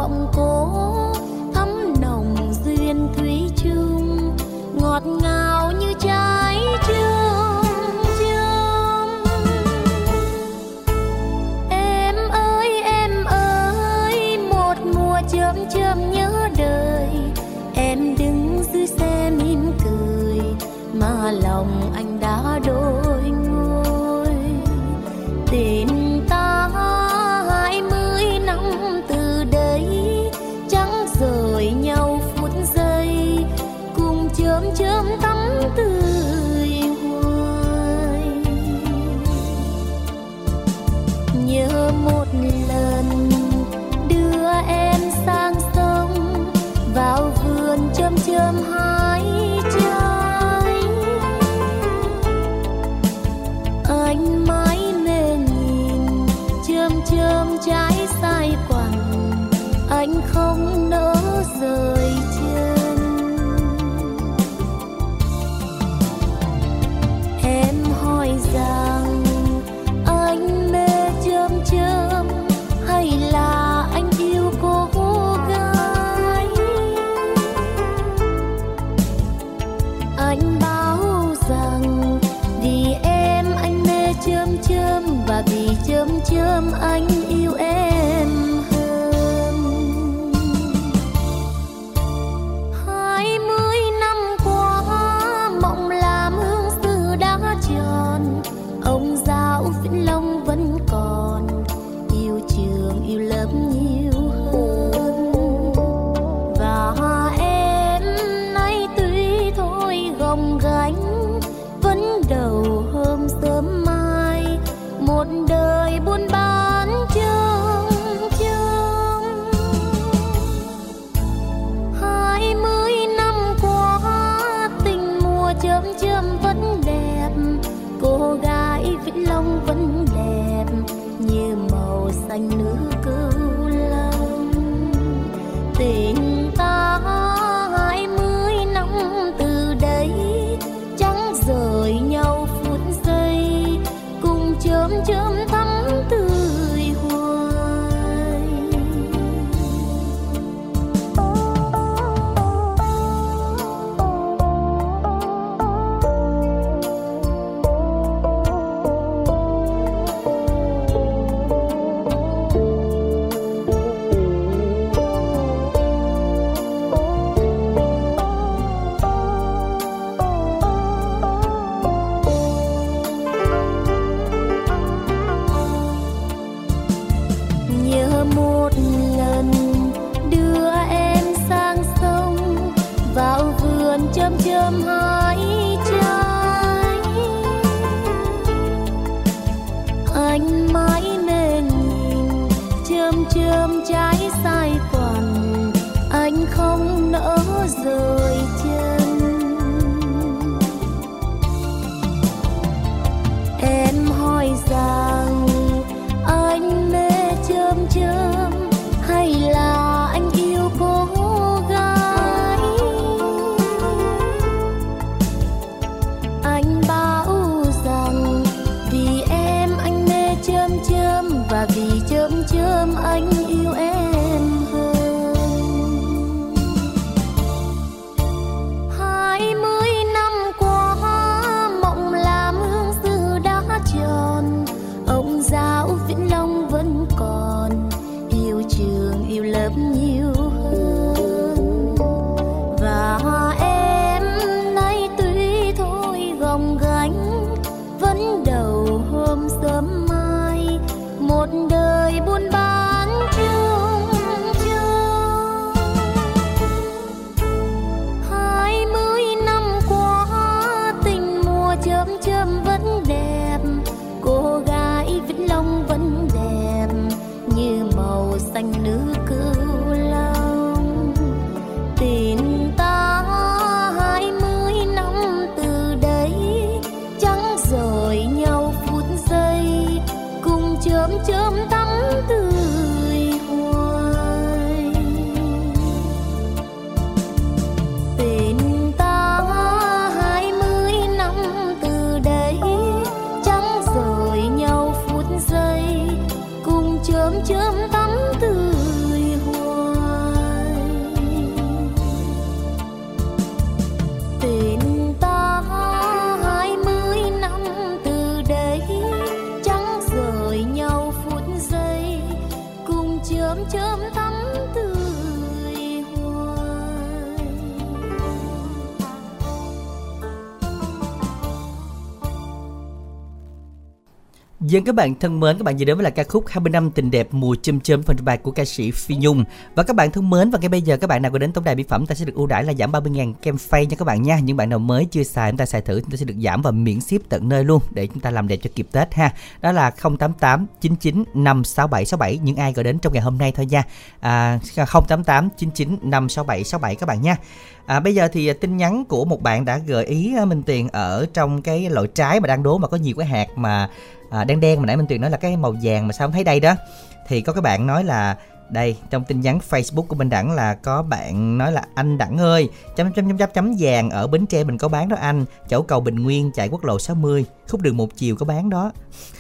giọng cô Dân các bạn thân mến, các bạn vừa đến với là ca khúc 20 năm tình đẹp mùa châm châm phần bài của ca sĩ Phi Nhung. Và các bạn thân mến, và ngay bây giờ các bạn nào có đến tổng đài mỹ phẩm ta sẽ được ưu đãi là giảm 30.000 kem phay nha các bạn nha. Những bạn nào mới chưa xài chúng ta xài thử chúng ta sẽ được giảm và miễn ship tận nơi luôn để chúng ta làm đẹp cho kịp Tết ha. Đó là 088 99 567 67 những ai gọi đến trong ngày hôm nay thôi nha. À 088 99 567 67 các bạn nha. À, bây giờ thì à, tin nhắn của một bạn đã gợi ý à, Minh Tiền ở trong cái loại trái mà đang đố mà có nhiều cái hạt mà à, đen đen mà nãy Minh Tuyền nói là cái màu vàng mà sao không thấy đây đó. Thì có các bạn nói là đây trong tin nhắn Facebook của Minh Đẳng là có bạn nói là anh Đẳng ơi chấm chấm chấm chấm chấm vàng ở Bến Tre mình có bán đó anh. Chỗ cầu Bình Nguyên chạy quốc lộ 60 khúc đường một chiều có bán đó.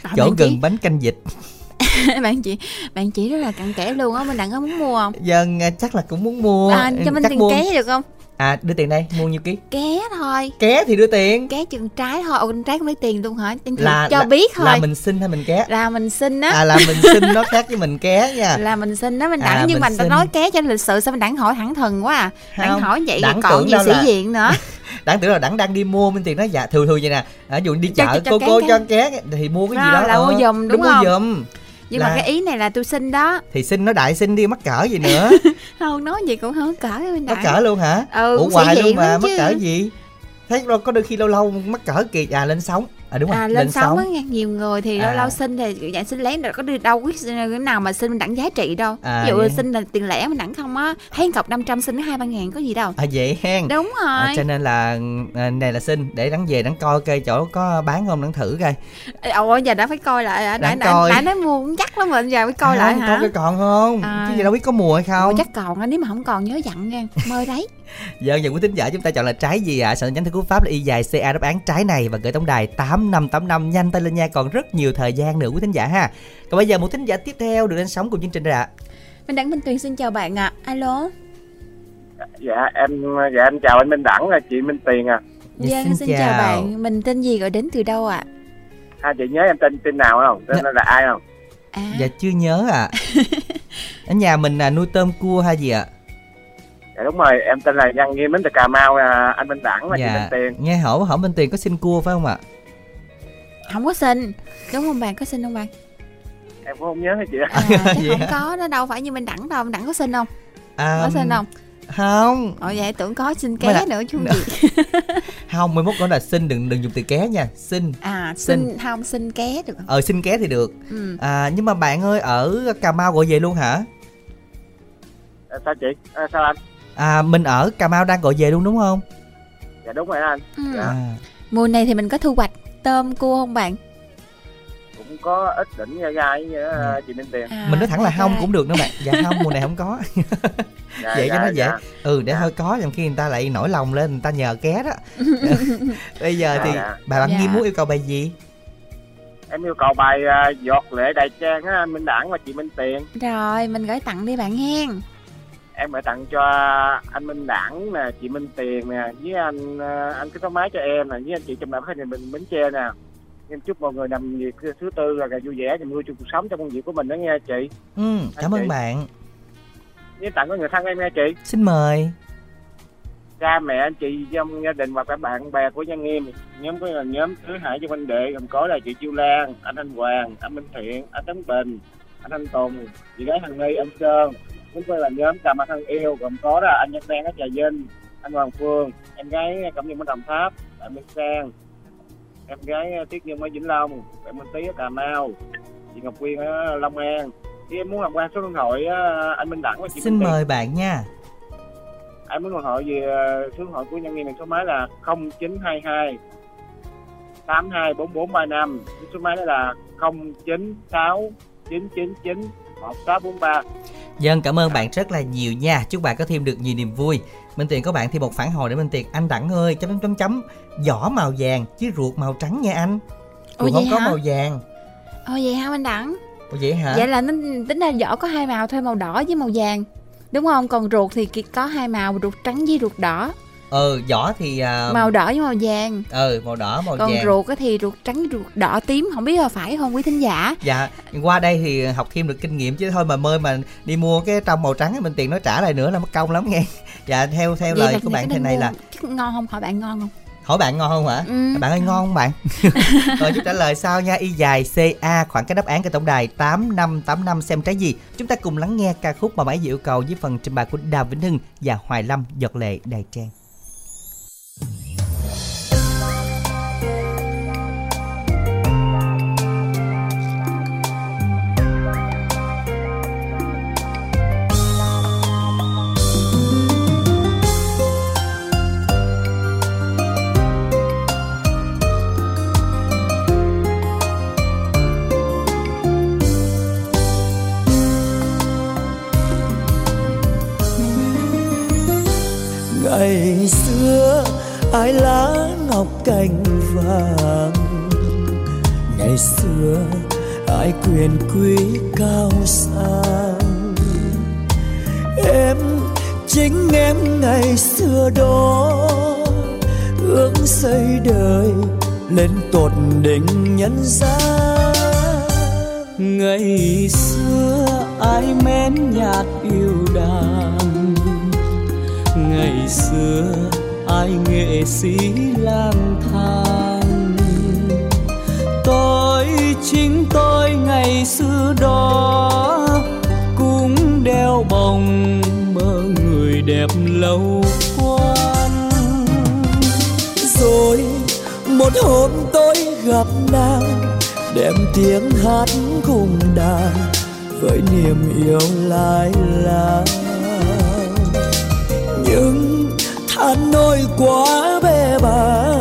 À, chỗ gần chị- bánh canh vịt. Bạn chị bạn chị rất là cặn kẽ luôn á mình đặng có muốn mua không? Dân à, chắc là cũng muốn mua. À, cho mình chắc tiền ké được không à đưa tiền đây mua nhiêu ký? Ké thôi. Ké thì đưa tiền. Ké chừng trái thôi. Ồ trái không lấy tiền luôn hả? Em là cho là, biết thôi. là mình xin hay mình ké? Là mình xin á. À là mình xin nó khác với mình ké nha. Là mình xin đó mình À, đặng. Nhưng mình xin. nói ké cho lịch sự sao mình đặng hỏi thẳng thừng quá à. Đặng Không, hỏi vậy đặng còn gì sĩ là- diện nữa. Đặng tưởng là đặng đang đi mua minh tiền nói dạ thường thường vậy nè. Ở dụ đi chợ cô cô cho ké thì mua cái gì À, đó. là mua ờ, giùm, đúng mua không? giùm nhưng Là- mà cái ý này là tôi xin đó. Thì xin nó đại xin đi mắc cỡ gì nữa? Không nói gì cũng không cỡ mắc cỡ luôn hả? Ừ, ủa hoài luôn mà lắm mắc chứ. cỡ gì thấy có đôi khi lâu lâu mắc cỡ kỳ à lên sóng. À đúng rồi à, lên sóng á nghe nhiều người thì lâu À. lâu xin thì dạng xin lén rồi có đi đâu biết cái nào mà xin mình đặng giá trị đâu. À, ví dụ vậy. xin là tiền lẻ mình đặng không á thấy cọc 500 xin hai ba ngàn có gì đâu. À vậy hen đúng rồi. À, cho nên là à, này là xin để đắng về đắng coi coi chỗ có bán không đắng thử coi. Ồ giờ đã phải coi lại à, đã đã, đã nói mua cũng chắc lắm rồi giờ phải coi À, lại hả? cái còn không? À. chứ gì đâu biết có mùa hay không. Chắc còn á nếu mà không còn nhớ dặn nha mơ đấy Giờ giờ quý thính giả chúng ta chọn là trái gì ạ? À? Soạn nhắn thư cú pháp là y dài CA đáp án trái này và gửi tổng đài 8585 nhanh tay lên nha, còn rất nhiều thời gian nữa quý thính giả ha. Còn bây giờ một thính giả tiếp theo được lên sóng cùng chương trình rồi ạ. mình đặng minh tuyền xin chào bạn ạ alo dạ em dạ em chào anh Minh Đẳng là chị Minh Tiền à Dạ, xin, xin chào. bạn mình tên gì gọi đến từ đâu ạ hai chị nhớ em tên tên nào không tên là ai không à Dạ chưa nhớ ạ. Ở nhà mình là nuôi tôm cua hay gì ạ? Dạ đúng rồi em tên là Văn Nghiêm đến từ Cà Mau à, anh Minh Đẳng là chị Dạ. Minh Tiền Nghe hỏi hỏi bên tiền có xin cua phải không ạ? không có xin đúng không bạn có xin không bạn em cũng không nhớ hả chị à, chắc Vậy không hả? có nó đâu phải như mình đẳng đâu mình đẳng có xin không À, có xin không Không, ồ vậy tưởng có xin ké là- nữa chứ Nè. gì không, mới mốt nói là xin đừng đừng dùng từ ké nha, xin. à Xin. xin không xin ké được không Ờ xin ké thì được. ừ. À nhưng mà bạn ơi ở Cà Mau gọi về luôn hả? à, sao chị à, sao anh À mình ở Cà Mau đang gọi về luôn đúng không? dạ đúng rồi anh Ừ. Dạ. À. mùa này thì mình có thu hoạch tôm cua không bạn cũng có ít đỉnh nha gai với à, chị Minh Tiền à, mình nói thẳng là không cũng được nữa bạn dạ không mùa này không có dạ, vậy cho dạ, nó dễ dạ. ừ để Dạ. hơi có trong khi người ta lại nổi lòng lên người ta nhờ ké đó bây giờ thì Dạ. bà bạn Dạ. nghiêm muốn yêu cầu bài gì em yêu cầu bài à, giọt lệ đại trang á anh Minh Đẳng và chị Minh Tiền rồi mình gửi tặng đi bạn hen em phải tặng cho anh Minh Đẳng nè chị Minh Tiền nè với anh à, anh cái tóc mái cho em nè với anh chị trong đám khách mình Bến Tre nè. Em chúc mọi người làm việc thứ tư là ngày vui vẻ niềm vui trong cuộc sống trong công việc của mình đó nghe chị. Ừ cảm ơn bạn. Với tặng có người thân em nghe chị. Xin mời. Cha mẹ anh chị trong gia đình và các bạn bè của Nhân Nghiêm. Nhóm có là nhóm Thứ Hải trong anh đệ gồm có là chị Chiêu Lan anh Anh Hoàng anh Minh Thiện anh Tấn Bình anh Anh Tùng chị gái Hằng Nghi anh Sơn chúng tôi là nhóm Cà Mau thân yêu gồm có là anh Nhật Đen ở Trà Vinh anh Hoàng Phương em gái Cẩm Nhung ở Đồng Tháp bạn Minh Sang em gái Tiết Nhung ở Vĩnh Long bạn Minh Tý ở Cà Mau chị Ngọc Quyên ở Long An. Thì em muốn làm quan số điện thoại á, anh Minh Đẳng và chị xin Minh mời bạn nha. Em muốn điện thoại về ờ, số điện thoại của nhân viên này số máy là 0922 824435 Cái số máy đó là 096 999 1643 dân cảm ơn bạn rất là nhiều nha. Chúc bạn có thêm được nhiều niềm vui. Minh Tiền có bạn thêm một phản hồi để Minh Tiền anh Đẳng ơi chấm chấm chấm chấm. Vỏ màu vàng chứ ruột màu trắng nha anh. Ồ, ruột không vậy có hả? màu vàng. Ồ vậy hả anh đẳng? Ủa vậy hả? Vậy là nó tính ra vỏ có hai màu thôi màu đỏ với màu vàng. Đúng không? Còn ruột thì có hai màu ruột trắng với ruột đỏ ừ vỏ thì à, màu đỏ với màu vàng. Ừ màu đỏ màu còn vàng. ruột thì ruột trắng ruột đỏ tím không biết là phải không quý thính giả? Dạ qua đây thì học thêm được kinh nghiệm chứ thôi mà mơi mà đi mua cái trong màu trắng mình tiền nó trả lại nữa là mất công lắm nghe. Dạ theo theo Vậy lời của cái bạn thế này là ngon không? Hỏi bạn ngon không? Hỏi bạn ngon không hả? Ừ. bạn ơi ngon không bạn? Rồi chút trả lời sau nha y dài ca khoảng cái đáp án của tổng đài tám năm tám năm xem trái gì. Chúng ta cùng lắng nghe ca khúc mà máy dự yêu cầu với phần trình bày của đào vĩnh hưng và hoài lâm giọt lệ đài trang ngày xưa, ai lá ngọc cành vàng. Ngày xưa, ai quyền quý cao sang. Em, chính em ngày xưa đó, ước xây đời lên tột đỉnh nhân gian. Ngày xưa, ai mến nhạc yêu đàn ngày xưa, ai nghệ sĩ lang thang. Tôi chính tôi ngày xưa đó, cũng đeo bồng mơ người đẹp lâu quan rồi một hôm tôi gặp nàng, đem tiếng hát cùng đàn, với niềm yêu lai lao ăn nỗi quá bê bà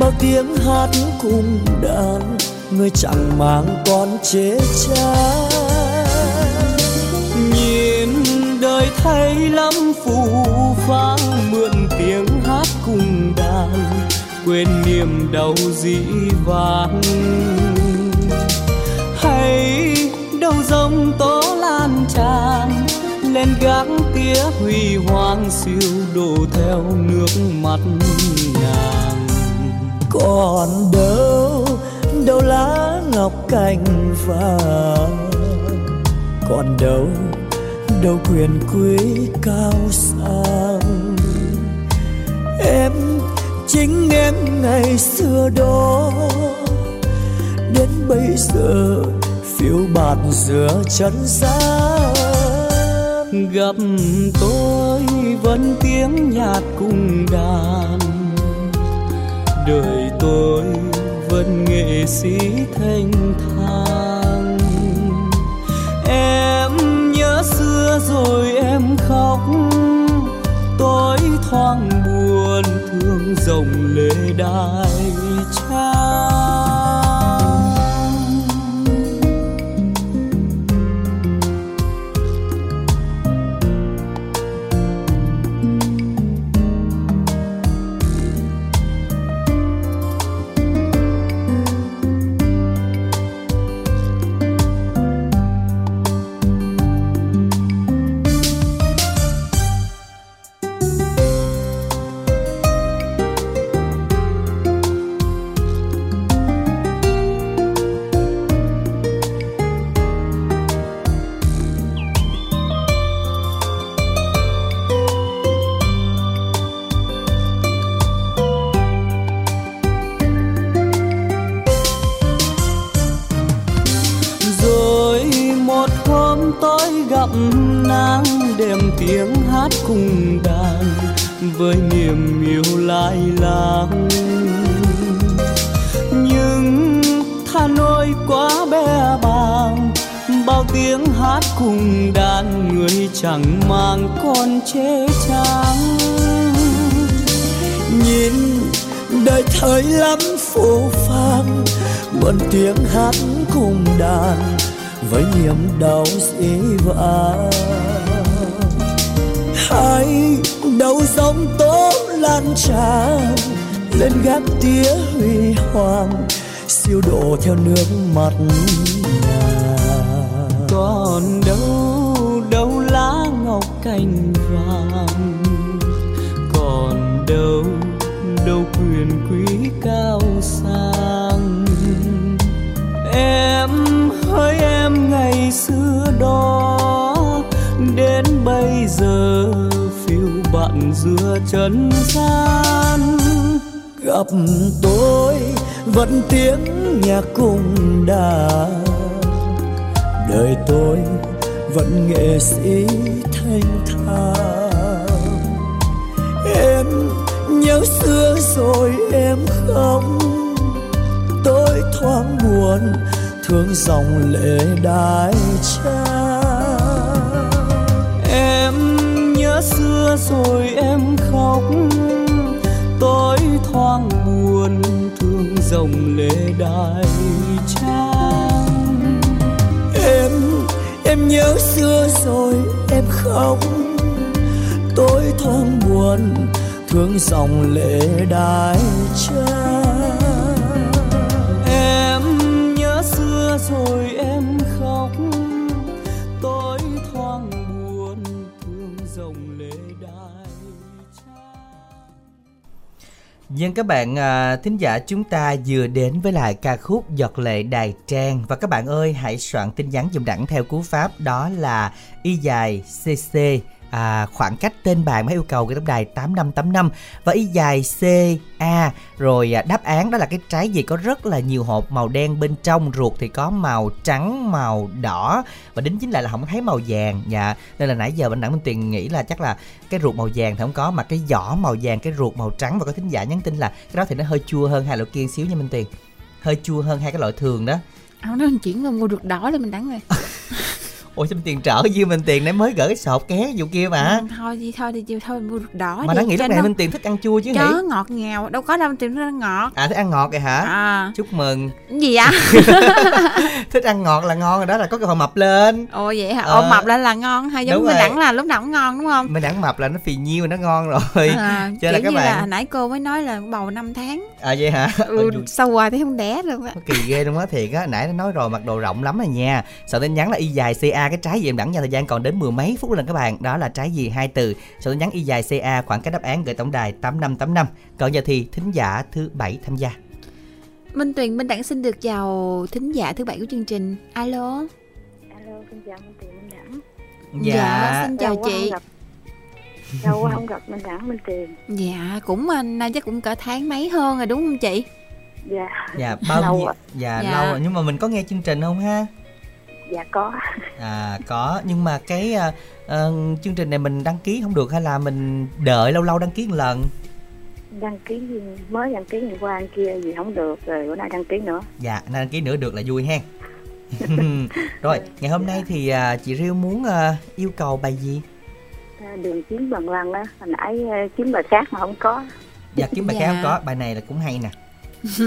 bao tiếng hát cùng đàn, người chẳng mang con chế cha nhìn đời thay lắm phù phang, mượn tiếng hát cùng đàn, quên niềm đau dĩ vãng. Hay đâu giống tố lan tràn lên gác tía huy hoàng siêu đổ theo nước mắt nàng. Còn đâu đâu lá ngọc cành vàng. Còn đâu đâu quyền quý cao sang. Em, chính em ngày xưa đó. Đến bây giờ, phiêu bạt giữa chân gian gặp tôi vẫn tiếng nhạc cùng đàn. Đời tôi vẫn nghệ sĩ thanh thang. Em nhớ xưa rồi em khóc, tôi thoáng buồn thương dòng lệ đài trao. Hát cùng đàn với niềm yêu lai lang. Nhưng tha nỗi quá bé bàng, bao tiếng hát cùng đàn người chẳng mang con chế trắng nhìn đời thời lắm phù phang mượn tiếng hát cùng đàn với niềm đau dĩ vãng ai đâu giông tố lan tràn, lên gác tía huy hoàng, siêu độ theo nước mắt nhà. Còn đâu đâu lá ngọc cành vàng, còn đâu đâu quyền quý cao sang. Em hỡi em ngày xưa đó bây giờ phiêu bạn giữa trần gian. Gặp tôi, vẫn tiếng nhạc cùng đàn đời tôi vẫn nghệ sĩ thanh thản em nhớ xưa rồi em không? Tôi thoáng buồn, thương dòng lệ đái trang rồi em khóc. Tôi thoáng buồn thương dòng lệ đài trang em em nhớ xưa rồi em khóc. Tôi thoáng buồn thương dòng lệ đài trang Dân các bạn à, thính giả chúng ta vừa đến với lại ca khúc Giọt lệ đài trang và các bạn ơi hãy soạn tin nhắn dùng đẳng theo cú pháp đó là y dài cc à, khoảng cách tên bạn mới yêu cầu cái tổng đài 8585 và y dài CA rồi à, đáp án đó là cái trái gì? Có rất là nhiều hộp màu đen bên trong ruột thì có màu trắng màu đỏ và đính chính lại là không thấy màu vàng. Dạ nên là nãy giờ bạn đặng minh tuyền nghĩ là chắc là cái ruột màu vàng thì không có mà cái vỏ màu vàng cái ruột màu trắng và có thính giả nhắn tin là cái đó thì nó hơi chua hơn hai loại kia xíu nha minh tuyền. Hơi chua hơn hai cái loại thường đó. Ông nói mình chuyển qua mua ruột đỏ là mình đắng rồi ủa sao tiền trở dư minh tiền nãy mới gửi cái sọt ké vụ kia mà? Ừ, thôi đi thôi đi thôi mua ruột đỏ mà nó nghĩ lúc này minh tiền thích ăn chua chứ hỉ nó ngọt ngào đâu có đâu tìm nó ngọt. À thích ăn ngọt rồi hả? À. Chúc mừng. Cái gì vậy? Thích ăn ngọt là ngon rồi đó là có cơ hội mập lên. Ồ vậy hả? Ờ. ồ mập lên là ngon hay giống mình đẳng là lúc nào cũng ngon đúng không? Mình đẳng mập là nó phì nhiêu nó ngon rồi. À, cho nên các như là hồi bạn nãy cô mới nói là bầu 5 tháng. À vậy hả? Ừ, Ôi, sau hoài thì không đẻ luôn á kỳ ghê luôn á thiệt á. Nãy nó nói rồi mặc đồ rộng lắm rồi nha. Sợ tin nhắn là y dài ca cái trái gì em đẳng nha thời gian còn đến mười mấy phút lần các bạn. Đó là trái gì? Hai từ. Sợ tin nhắn y dài ca khoảng cách đáp án gửi tổng đài tám năm tám năm. Còn giờ thì thính giả thứ bảy tham gia. Minh Tuyền Minh Đẳng xin được chào thính giả thứ bảy của chương trình. Alo. Alo xin chào minh tiền minh đẳng Dạ, xin chào Lâu quá chị. gặp. Lâu quá không gặp minh đẳng minh tiền dạ cũng anh nay chắc cũng cỡ tháng mấy hơn rồi đúng không chị? Dạ. Dạ bao Lâu nhiêu dạ, Dạ. lâu. Rồi nhưng mà mình có nghe chương trình không ha dạ có. À có. Nhưng mà cái à, ờ, chương trình này mình đăng ký không được hay là mình đợi lâu lâu đăng ký một lần? Đăng ký mới đăng ký ngày qua anh kia gì không được rồi bữa nay đăng ký nữa. Dạ nên đăng ký nữa được là vui hen. Rồi ngày hôm nay thì à, chị Riêu muốn à, yêu cầu bài gì? À, đường chiến bằng lăng á. Hồi nãy à, chiến bài khác mà không có. Dạ kiếm bài Dạ. khác không có. Bài này là cũng hay nè.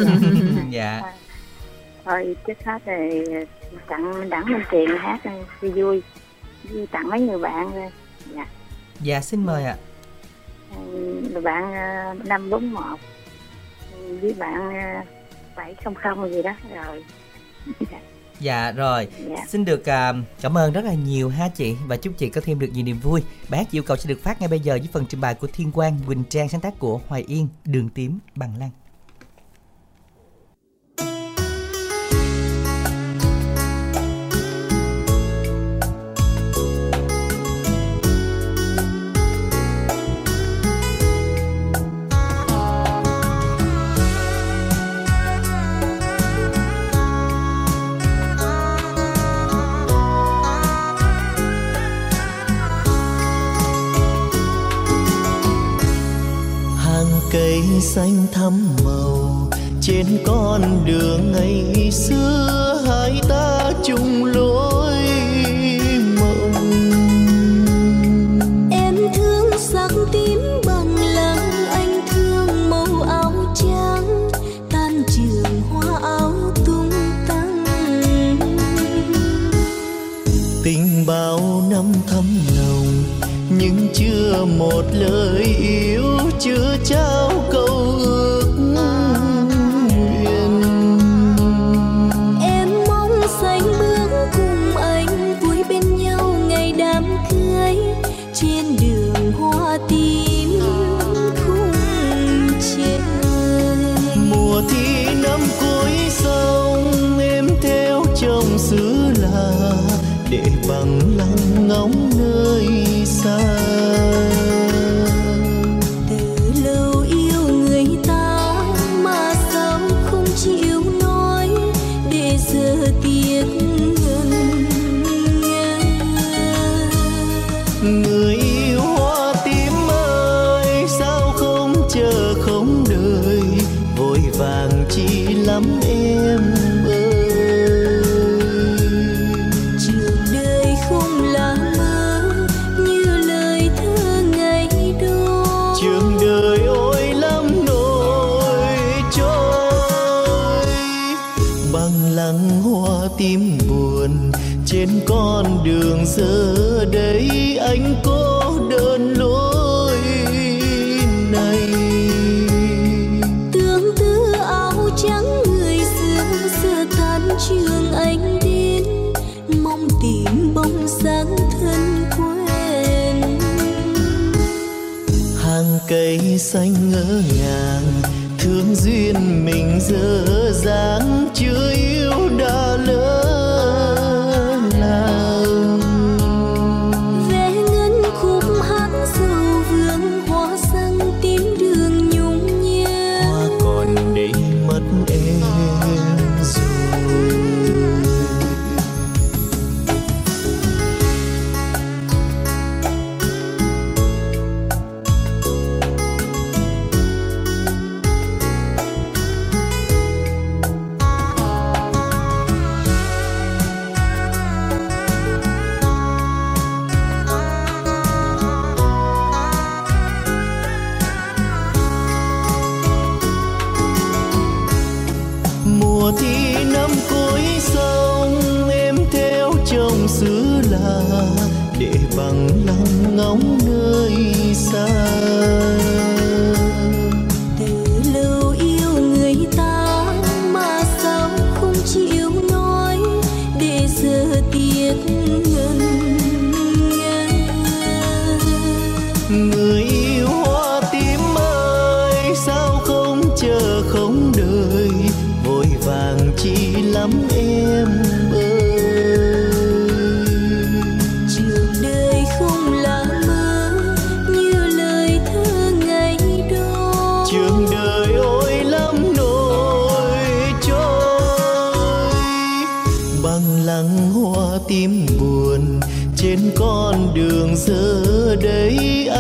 Dạ. Thôi chết hết rồi tặng đẳng minh tiền hát đi vui. Vui tặng mấy người bạn rồi. Dạ. Dạ xin mời ạ. Ừ, bạn à, năm bốn một. Với bạn à, bảy không không gì đó rồi. Dạ. Rồi. Dạ. xin được à, cảm ơn rất là nhiều ha chị và chúc chị có thêm được nhiều niềm vui. Bài hát yêu cầu sẽ được phát ngay bây giờ với phần trình bày của Thiên Quang Quỳnh Trang sáng tác của Hoài Yên Đường Tím Bằng Lăng xanh thắm màu. Trên con đường ngày xưa hai ta chung lối chưa một lời yêu chưa trao câu giờ đây anh cô đơn lối này. Tương tư áo trắng người xưa xưa tan trường anh đến. Mong tìm bóng dáng thân quen. Hàng cây xanh ngỡ ngàng thương duyên mình dở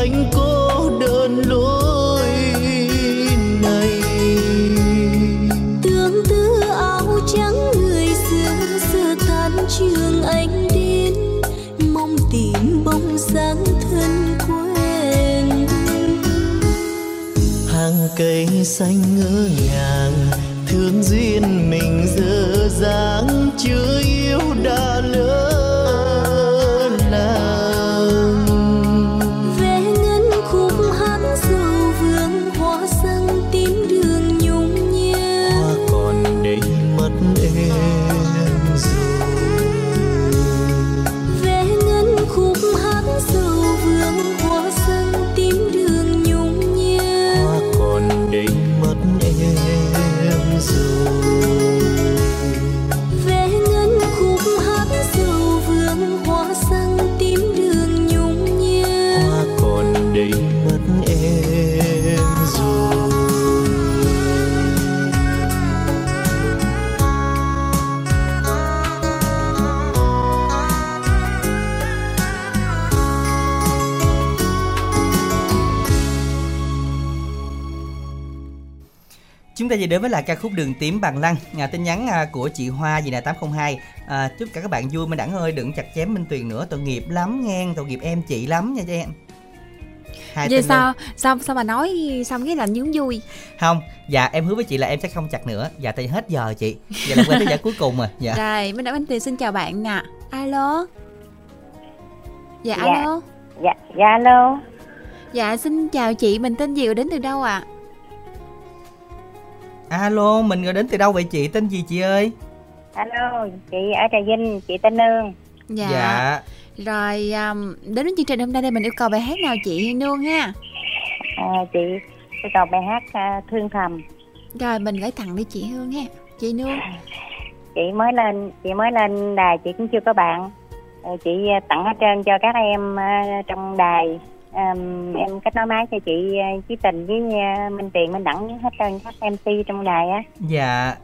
anh cô ta về đến với là ca khúc Đường Tím Bằng Lăng. À, Tin nhắn à, của chị Hoa gì nè 802 à, Chúc cả các bạn vui Minh Đẳng ơi đừng chặt chém Minh Tuyền nữa. Tội nghiệp lắm nghe Tội nghiệp em chị lắm nha cho em. Hai Vậy sao luôn. sao sao mà nói xong cái làm nhún vui? Không Dạ em hứa với chị là em sẽ không chặt nữa. Dạ tại hết giờ chị. Dạ là quên tới giờ cuối cùng rồi. Dạ. Rồi Minh Đẳng Minh Tuyền xin chào bạn nè Alo. Dạ, Dạ. alo. Dạ, dạ alo. Dạ xin chào chị. Mình tên gì đến từ đâu ạ Alo mình gọi đến từ đâu vậy chị Tên gì chị ơi Alo, chị ở Trà Vinh, chị tên Nương. Dạ, Dạ Rồi um, đến với chương trình hôm nay đây mình yêu cầu bài hát nào chị Nương ha À, chị tôi cầu bài hát à, Thương Thầm. Rồi mình gửi tặng đi chị Hương ha Chị Nương Chị mới lên, chị mới lên đài chị cũng chưa có bạn. Ờ, chị à, tặng hết trơn cho các em à, trong đài. À, em kết nối máy cho chị à, Chí Tình với à, Minh Tiền, Minh Đẳng hết trơn các MC trong đài á. Dạ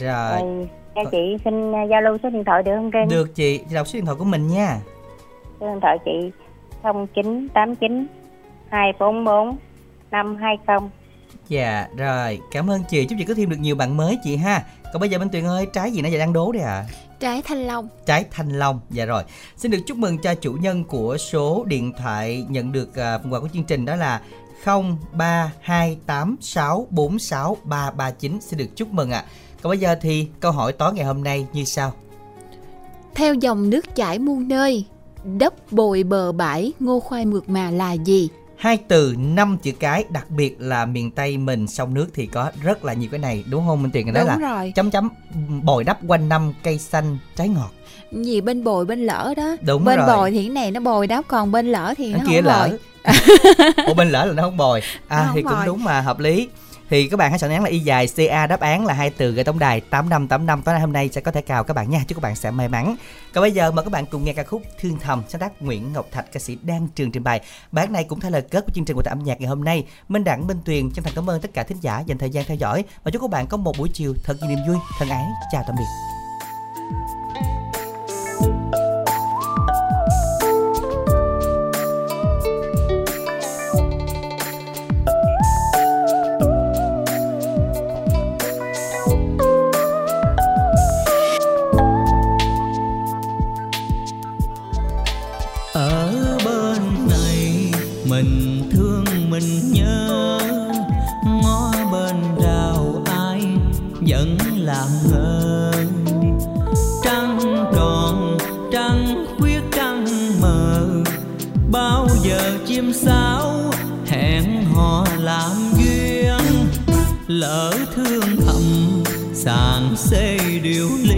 Rồi Rồi cho chị xin à, giao lưu số điện thoại được không Trinh? Được chị đọc số điện thoại của mình nha Số điện thoại chị 0989 244 520. Dạ rồi, cảm ơn chị, chúc chị có thêm được nhiều bạn mới chị ha. Còn bây giờ Minh Tuyền ơi, trái gì nãy giờ đang đố đấy à? Trái thanh long. Trái thanh long, dạ rồi. Xin được chúc mừng cho chủ nhân của số điện thoại nhận được uh, phần quà của chương trình đó là 0328646339 xin được chúc mừng ạ. À. Còn bây giờ thì câu hỏi tối ngày hôm nay như sau. Theo dòng nước chảy muôn nơi, đất bồi bờ bãi, ngô khoai mượt mà là gì? Hai từ năm chữ cái đặc biệt là miền tây mình sông nước thì có rất là nhiều cái này đúng không minh tiền đó Đúng là rồi. chấm chấm bồi đắp quanh năm cây xanh trái ngọt Gì bên bồi bên lỡ đó. Đúng bên rồi. bồi thì cái này nó bồi đắp còn bên lỡ thì nó Cái kia không lỡ bồi. Ủa bên lỡ là nó không bồi Nó à không thì cũng bồi. đúng mà hợp lý thì các bạn hãy chọn án là y dài ca đáp án là hai từ gửi tổng đài tám năm tám năm. Tối nay hôm nay sẽ có thể cào các bạn nha. Chúc các bạn sẽ may mắn. Còn bây giờ mời các bạn cùng nghe ca khúc thương thầm, sáng tác nguyễn ngọc thạch, ca sĩ đang trường trình bày. Bài này cũng thay lời kết của chương trình của âm nhạc ngày hôm nay. Minh đẳng, minh tuyền, chân thành cảm ơn tất cả thính giả dành thời gian theo dõi. Và chúc các bạn có một buổi chiều thật nhiều niềm vui, thân ái. Chào tạm biệt. Giờ hẹn hò làm duyên. Lỡ thương thầm sàn xây điều ly